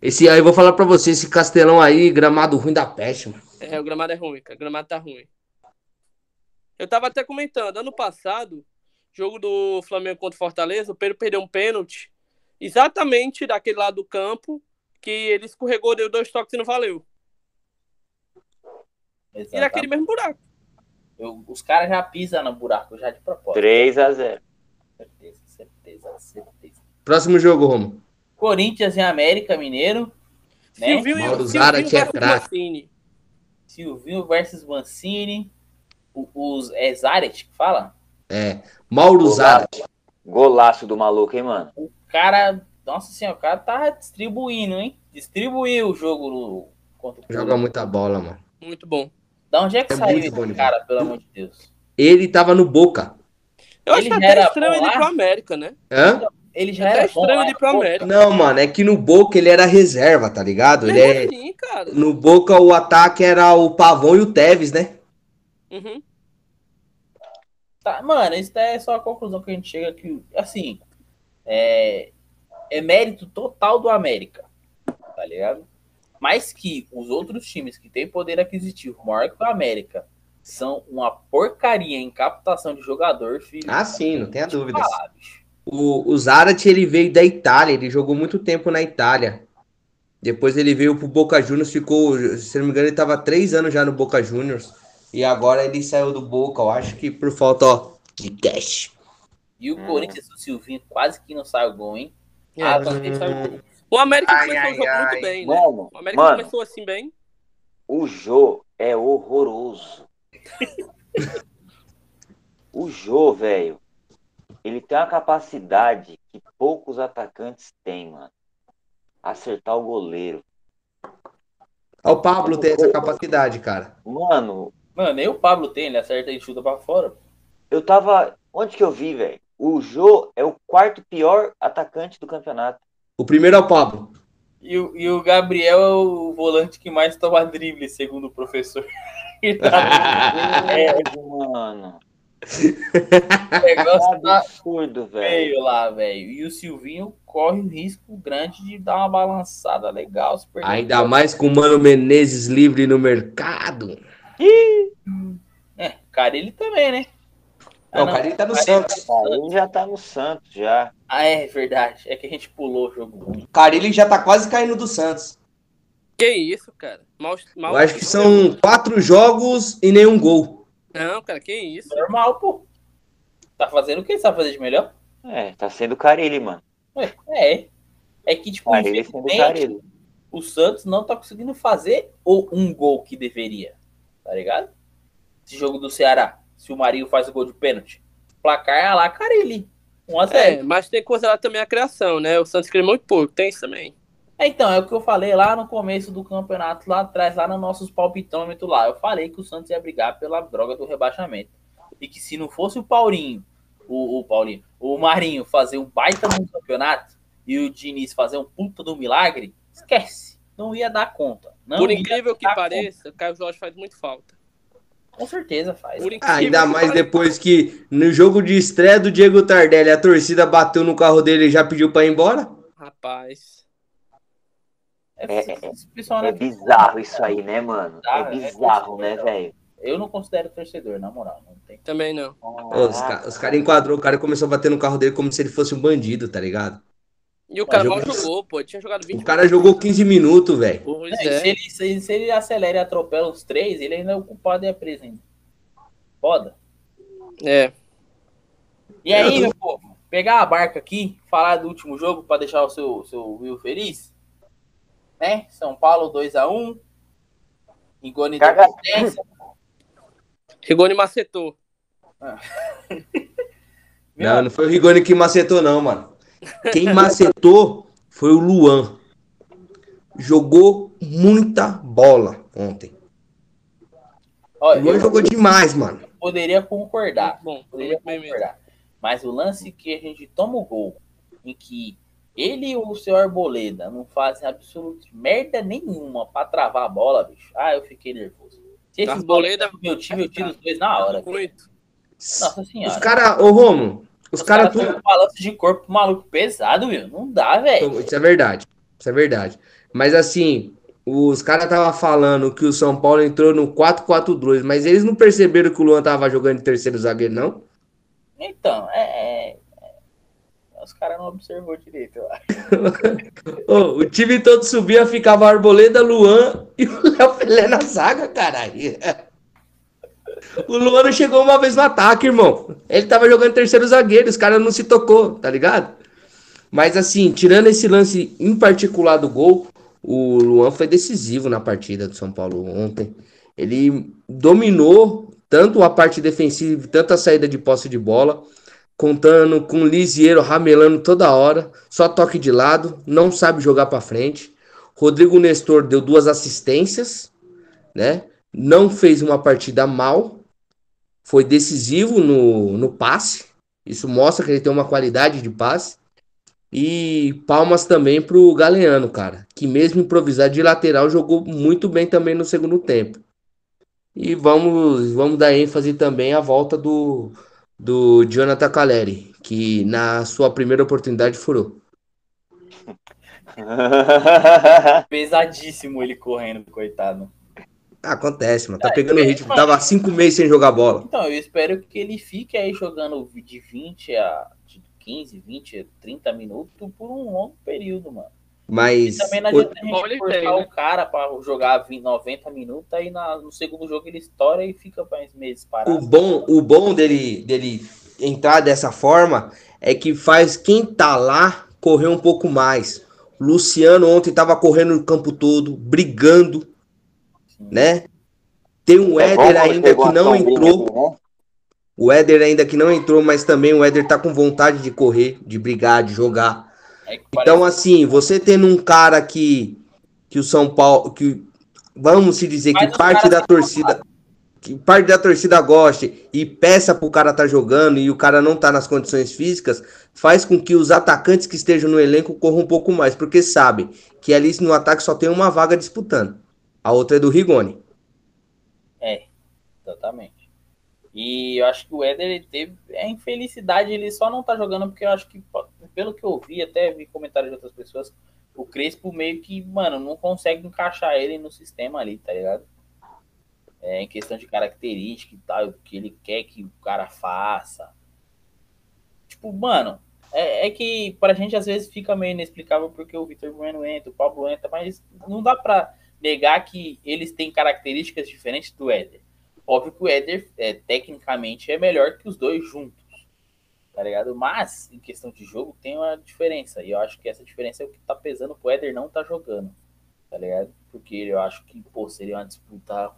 Esse, aí, eu vou falar pra você, esse castelão aí, gramado ruim da peste, mano. É, o gramado é ruim, cara. O gramado tá ruim. Eu tava até comentando, ano passado, jogo do Flamengo contra o Fortaleza, o Pedro perdeu um pênalti exatamente daquele lado do campo, que ele escorregou, deu dois toques e não valeu. E Exatamente. naquele mesmo buraco. Eu- os caras já pisam no buraco, já de propósito. 3x0. Certeza, certeza, certeza. Próximo jogo, Romo. Corinthians e América Mineiro, né? Silvinho, Mauro Silvinho Zarate é versus craque. Mancini. Silvinho versus Mancini. O- Os, é Zaret que fala? É. Mauro Zarate. Golaço do maluco, hein, mano? O cara, nossa senhora, o cara tá distribuindo, hein? Distribuiu o jogo no, contra o Joga Corinthians. muita bola, mano. Muito bom. Da onde é que É saiu esse bom cara, pelo amor de Deus? Ele tava no Boca. Eu Ele acho já até era estranho ele ir pro América, né? Hã? Ele já Até era estranho ele ir pro América. Não, mano, é que no Boca ele era reserva, tá ligado? Ele é... assim, cara. No Boca o ataque era o Pavão e o Tevez, né? Uhum. Tá, mano, isso é só a conclusão que a gente chega que, assim, é, é mérito total do América, tá ligado? Mas que os outros times que têm poder aquisitivo maior que o América são uma porcaria em captação de jogador, filho. Ah, sim, não tenha dúvidas. Falar. O, o Zarate, ele veio da Itália, ele jogou muito tempo na Itália. Depois ele veio pro Boca Juniors, ficou, se não me engano, ele tava três anos já no Boca Juniors. E agora ele saiu do Boca, eu acho que por falta ó, de teste. E o Hum. Corinthians do Silvinho quase que não sai o gol, hein? É, Ah, gente hum. sabe. O América Ai, começou ai, o jogo ai. muito bem, né? Mano, O América mano, começou assim bem. o Jô é horroroso. [laughs] o Jô, velho, ele tem uma capacidade que poucos atacantes têm, mano. Acertar o goleiro. O Pablo tem essa capacidade, cara. Mano, Mano, nem o Pablo tem, ele acerta e chuta pra fora. eu tava. Onde que eu vi, velho? O Jô é o quarto pior atacante do campeonato. O primeiro é o Pablo. E o, e o Gabriel é o volante que mais toma drible, segundo o professor. [laughs] [laughs] Tá É, mano. o negócio tá absurdo, velho. feio lá, velho. E o Silvinho corre um risco grande de dar uma balançada legal. Ainda mais com o Mano Menezes livre no mercado. É, cara, ele também, né? Ah, Não, o cara ele tá no Santos. Ah, ele já tá no Santos, já. Ah, é verdade. É que a gente pulou o jogo. O Carilli já tá quase caindo do Santos. Que isso, cara? Mal, mal... Eu acho que são quatro jogos e nenhum gol. Não, cara, que isso? Normal, pô. Tá fazendo o que ele sabe fazer de melhor? É, tá sendo Carilli, mano. Ué, é. É que, tipo, Carilli sendo infelizmente, Carilli. o Santos não tá conseguindo fazer o um gol que deveria. Tá ligado? Esse jogo do Ceará, se o Marinho faz o gol de pênalti, placar é lá, Carilli. 1 a 0 É, mas tem que considerar também a criação, né? O Santos criou muito pouco, tem isso também. É, Então, é o que eu falei lá no começo do campeonato, lá atrás, lá nos nossos palpitômetros lá. Eu falei que o Santos ia brigar pela droga do rebaixamento. E que se não fosse o Paulinho, o, o Paulinho, o Marinho fazer um baita no campeonato e o Diniz fazer um puta do milagre, esquece. Não ia dar conta. Não Por incrível que pareça, o Caio Jorge faz muito falta. Com certeza faz. Incrível Ainda mais depois que no jogo de estreia do Diego Tardelli a torcida bateu no carro dele e já pediu pra ir embora. Rapaz. É, É- esse pessoal, É né, bizarro isso aí, né, mano? Ah, É é bizarro, né, velho? Eu não considero torcedor, na moral. Não tem. Também não. Os, ca- os caras enquadrou, o cara começou a bater no carro dele como se ele fosse um bandido, tá ligado? E o cara Mas mal jogou- jogou, pô. Tinha jogado 20 O cara jogou 15 minutos, velho. É, é. se, ele, se, ele- se ele acelera e atropela os três, ele ainda é o culpado e é preso ainda. Foda. É. E aí, meu povo, pegar a barca aqui, falar do último jogo para deixar o seu, seu Will feliz. Né? São Paulo 2x1. Ingoni deu assistência. Rigoni macetou. [laughs] Não, não foi o Rigoni que macetou, não, mano. Quem macetou foi o Luan. Jogou muita bola ontem. Ó, O Luan eu jogou demais, mano. poderia concordar. Bom, Poderia concordar. Mas o lance que a gente toma o gol, em que ele e o seu Arboleda não fazem absoluto merda nenhuma pra travar a bola, bicho. Ah, eu fiquei nervoso. Se esses Arboleda- meu time, eu tiro os dois na hora. Nossa Os senhora. caras, ô Romo, os caras têm tudo. um balanço de corpo maluco pesado, meu. Não dá, velho. Isso é verdade. Isso é verdade. Mas assim, os caras estavam falando que o São Paulo entrou no 4-4-2, mas eles não perceberam que o Luan tava jogando de terceiro zagueiro, não? Então, é. é- Os caras não observou direito, eu acho. [laughs] Ô, o time todo subia, ficava Arboleda, Luan e o Léo Pelé na zaga, caralho. O Luan não chegou uma vez no ataque, irmão. Ele tava jogando terceiro zagueiro, os caras não se tocou, tá ligado? Mas assim, tirando esse lance em particular do gol, o Luan foi decisivo na partida do São Paulo ontem. Ele dominou tanto a parte defensiva, tanto a saída de posse de bola, contando com o Lisieiro ramelando toda hora, só toque de lado, não sabe jogar pra frente. Rodrigo Nestor deu duas assistências, né? Não fez uma partida mal, foi decisivo no, no passe. Isso mostra que ele tem uma qualidade de passe. E palmas também pro Galeano, cara, que mesmo improvisado de lateral jogou muito bem também no segundo tempo. E vamos, vamos dar ênfase também à volta do, do Jonathan Caleri, que na sua primeira oportunidade furou. [laughs] Pesadíssimo ele correndo, coitado. Ah, acontece, mano. Tá pegando ritmo. Tava cinco meses sem jogar bola. Então, eu espero que ele fique aí jogando de 20 a de 15, 20, 30 minutos por um longo período, mano. Mas E também não o- adianta a Bom, gente tem, né? o cara pra jogar 20, 90 minutos, aí na- no segundo jogo ele estoura e fica mais meses o parado. bom, o bom dele, dele entrar dessa forma é que faz quem tá lá correr um pouco mais. O Luciano ontem estava correndo o campo todo, brigando, né? Tem um É Éder ainda que não entrou. né? O Éder ainda que não entrou, mas também o Éder tá com vontade de correr, de brigar, de jogar. É Então, parece- assim, você tendo um cara que, que o São Paulo, que vamos se dizer Mas que parte da têm torcida, que parte da torcida goste e peça pro cara tá jogando e o cara não tá nas condições físicas, faz com que os atacantes que estejam no elenco corram um pouco mais, porque sabem que ali no ataque só tem uma vaga disputando. A outra é do Rigoni. É, exatamente. E eu acho que o Éder ele teve é infelicidade, ele só não tá jogando porque eu acho que, pelo que eu vi, até vi comentários de outras pessoas, o Crespo meio que, mano, não consegue encaixar ele no sistema ali, tá ligado? É, em questão de característica e tal, o que ele quer que o cara faça. Tipo, mano, é, é que pra gente às vezes fica meio inexplicável porque o Vitor Bueno entra, o Pablo entra, mas não dá pra negar que eles têm características diferentes do Éder. Óbvio que o Éder, é, tecnicamente, é melhor que os dois juntos, tá ligado? Mas, em questão de jogo, tem uma diferença. E eu acho que essa diferença é o que tá pesando pro Éder não tá jogando, tá ligado? Porque eu acho que, pô, seria uma disputa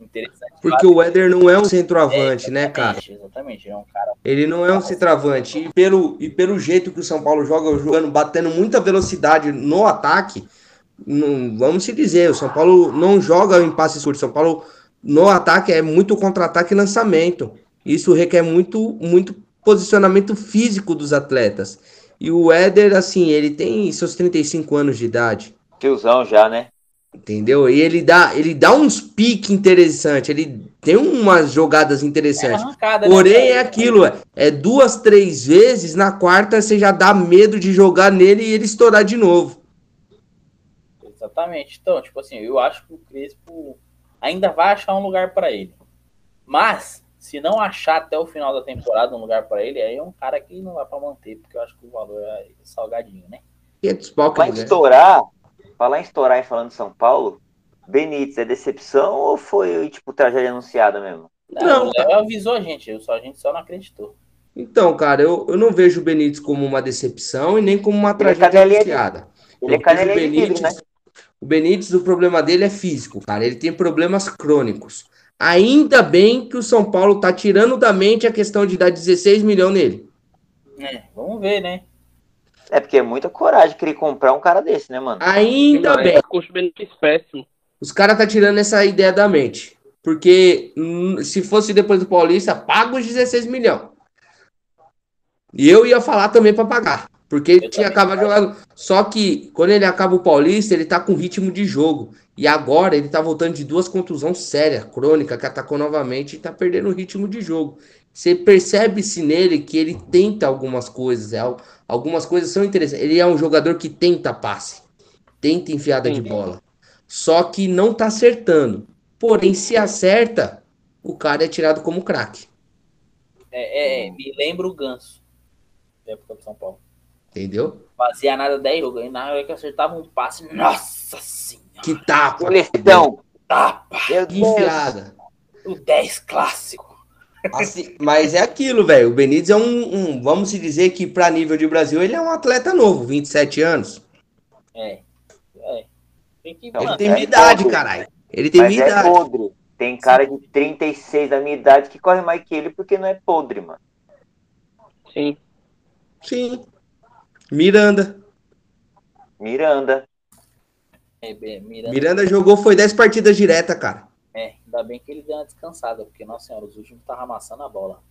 interessante. Porque o Éder não é um centroavante, né, cara? Exatamente, Exatamente, ele é um cara Ele não é um centroavante. E pelo, e pelo jeito que o São Paulo joga, jogando, batendo muita velocidade no ataque, não, vamos se dizer, o São Paulo não joga em passes curtos. O São Paulo no ataque é muito contra-ataque e lançamento. Isso requer muito, muito posicionamento físico dos atletas. E o Éder, assim, ele tem seus 35 anos de idade. Tiozão já, né? Entendeu? E ele dá, ele dá uns piques interessantes, ele tem umas jogadas é interessantes. arrancada, né, Porém, é aquilo, é, é duas, três vezes, na quarta você já dá medo de jogar nele e ele estourar de novo. Exatamente. Então, tipo assim, eu acho que o Crespo ainda vai achar um lugar pra ele. Mas, se não achar até o final da temporada um lugar pra ele, aí é um cara que não dá pra manter, porque eu acho que o valor é salgadinho, né? 500 pau que Falar em ele ganha. estourar, falar em estourar e falando de São Paulo, Benítez é decepção ou foi, tipo, tragédia anunciada mesmo? Não, o Léo avisou a gente, eu só, a gente só não acreditou. Então, cara, eu, eu não vejo o Benítez como uma decepção e nem como uma Ele é tragédia de- anunciada. Ele é Eu vejo canelinha o de vidro, né? O Benítez, o problema dele é físico, cara. Ele tem problemas crônicos. Ainda bem que o São Paulo tá tirando da mente a questão de dar 16 milhões nele. É, vamos ver, né? É porque é muita coragem querer comprar um cara desse, né, mano? Ainda bem. Custo-benefício péssimo. Os caras tá tirando essa ideia da mente. Porque hum, se fosse depois do Paulista, paga os 16 milhões. E eu ia falar também pra pagar. Porque ele Eu tinha acabado jogando. Só que quando ele acaba o Paulista, ele tá com ritmo de jogo. E agora ele tá voltando de duas contusões sérias, crônica, que atacou novamente e tá perdendo o ritmo de jogo. Você percebe-se nele que ele tenta algumas coisas. É, al- algumas coisas são interessantes. Ele é um jogador que tenta passe, tenta enfiada de Sim. bola. Só que não tá acertando. Porém, se acerta, o cara é tirado como craque. É, é, me lembra o Ganso, época do São Paulo. Entendeu? Fazia nada 10 jogos, aí na hora que acertava um passe, nossa senhora, Que tapa. Coleção! tapa, Que enfiada. o 10 clássico. Assim, mas é aquilo, velho. O Benítez é um, um- Vamos se dizer que, pra nível de Brasil, ele é um atleta novo, 27 anos. É, é. Tem que, Ele tem é minha idade, caralho. Ele tem Mas minha é idade. podre. Tem cara de 36 da minha idade que corre mais que ele porque não é podre, mano. Sim. Sim. Miranda. Miranda. é, bem, Miranda, Miranda jogou, foi 10 partidas direta, cara. é, ainda bem que ele deu uma descansada, porque, nossa senhora, os últimos tava amassando a bola.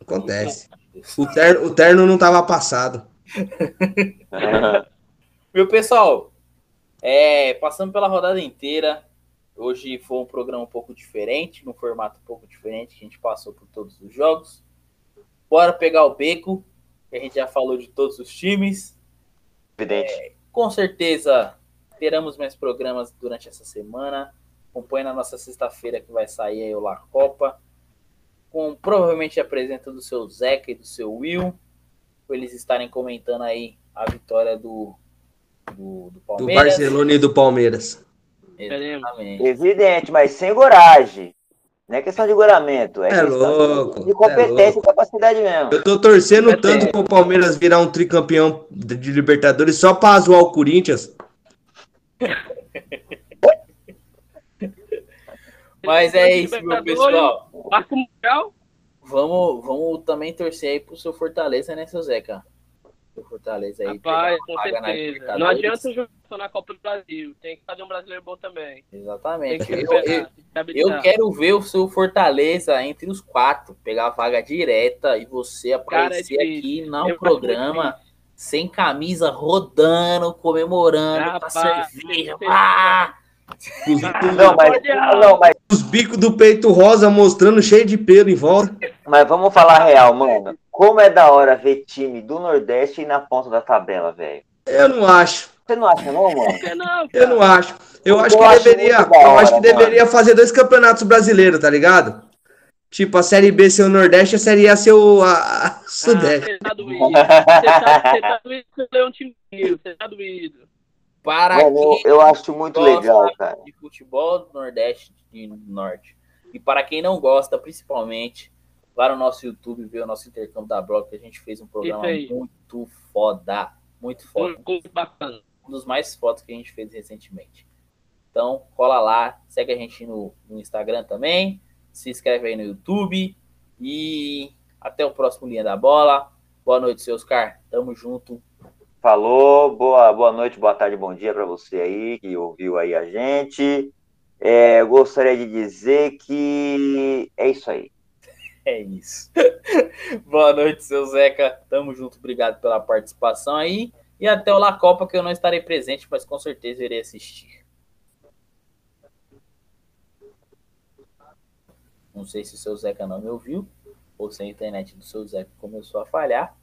Acontece. O terno, o terno não tava passado. [laughs] Meu pessoal, é, passando pela rodada inteira, hoje foi um programa um pouco diferente, num formato um pouco diferente, que a gente passou por todos os jogos. Bora pegar o beco, a gente já falou de todos os times. Evidente. Com certeza teremos mais programas durante essa semana. Acompanhe na nossa sexta-feira que vai sair aí o La Copa. Com provavelmente a presença do seu Zeca e do seu Will. Pra eles estarem comentando aí a vitória do, do, do Do Palmeiras. Barcelona e do Palmeiras. Exatamente. Evidente, mas sem coragem. Não é questão de goramento, é, É questão louco, de é competência louco. e capacidade mesmo. Eu tô torcendo É tanto pro Palmeiras virar um tricampeão de de Libertadores só pra zoar o Corinthians. [laughs] Mas é isso, meu pessoal. Marco Mundial? Vamos, vamos também torcer aí pro seu Fortaleza, né, seu Zeca? Seu Fortaleza aí. Rapaz, com certeza. Não adianta jogar só na Copa do Brasil. Tem que fazer um brasileiro bom também. Exatamente. que Eu, eu- eu quero ver o seu Fortaleza entre os quatro, pegar a vaga direta e você aparecer Cara, é aqui no Eu programa sem camisa, rodando, comemorando, com a Rapaz, cerveja. Ah! Os, [laughs] Não, mas, não, mas, os bicos do peito rosa mostrando cheio de pelo em volta. mas vamos falar real, mano. Como é da hora ver time do Nordeste na ponta da tabela, velho. Eu não acho. Você não acha, não, mano? Que não, Eu não acho. Eu acho Eu que acho deveria, da eu hora, acho que mano. deveria fazer dois campeonatos brasileiros, tá ligado? Tipo, a Série B ser o Nordeste e a Série A ser o a- a Ah, Sudeste. você tá doído. Você tá, você tá doído com o Leão Time Você tá doído. Para Mano, eu, quem eu acho muito gosta legal, cara. de futebol do Nordeste e do Norte. E para quem não gosta, principalmente, vá no nosso YouTube ver o nosso intercâmbio da Blog, que a gente fez um programa muito foda. Muito foda. Muito bacana. Um dos mais fotos que a gente fez recentemente. Então, cola lá, segue a gente no, no Instagram também, se inscreve aí no YouTube e até o próximo Linha da Bola. Boa noite, seus Oscar. Tamo junto. Falou, boa, boa noite, boa tarde, bom dia para você aí que ouviu aí a gente. É, eu gostaria de dizer que é isso aí. [laughs] É isso. [laughs] Boa noite, seu Zeca. Tamo junto. Obrigado pela participação aí. E até o La Copa, que eu não estarei presente, mas com certeza irei assistir. Não sei se o seu Zeca não me ouviu, ou se a internet do seu Zeca começou a falhar.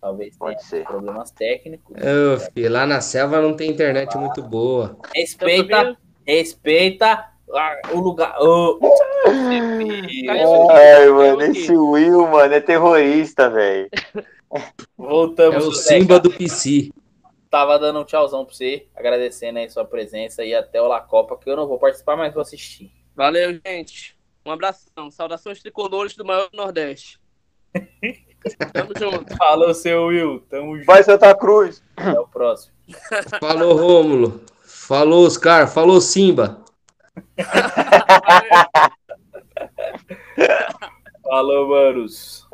Talvez tenha Pode ser. problemas técnicos. Ô, filho, lá na selva não tem internet muito boa. Respeita, respeita ah, o lugar. Ô, Ai, mano, esse Will, mano, é terrorista, velho. [laughs] Voltamos. É o. Simba do PC. Tava dando um tchauzão pra você, agradecendo aí sua presença e até o La Copa, que eu não vou participar, mas vou assistir. Valeu, gente. Um abração. Saudações tricolores do maior do Nordeste. [laughs] Tamo junto. Falou, seu Will. Tamo junto. Vai Santa Cruz. Até o próximo. [laughs] Falou, Rômulo. Falou, Oscar. Falou, Simba. [laughs] Falou, manos.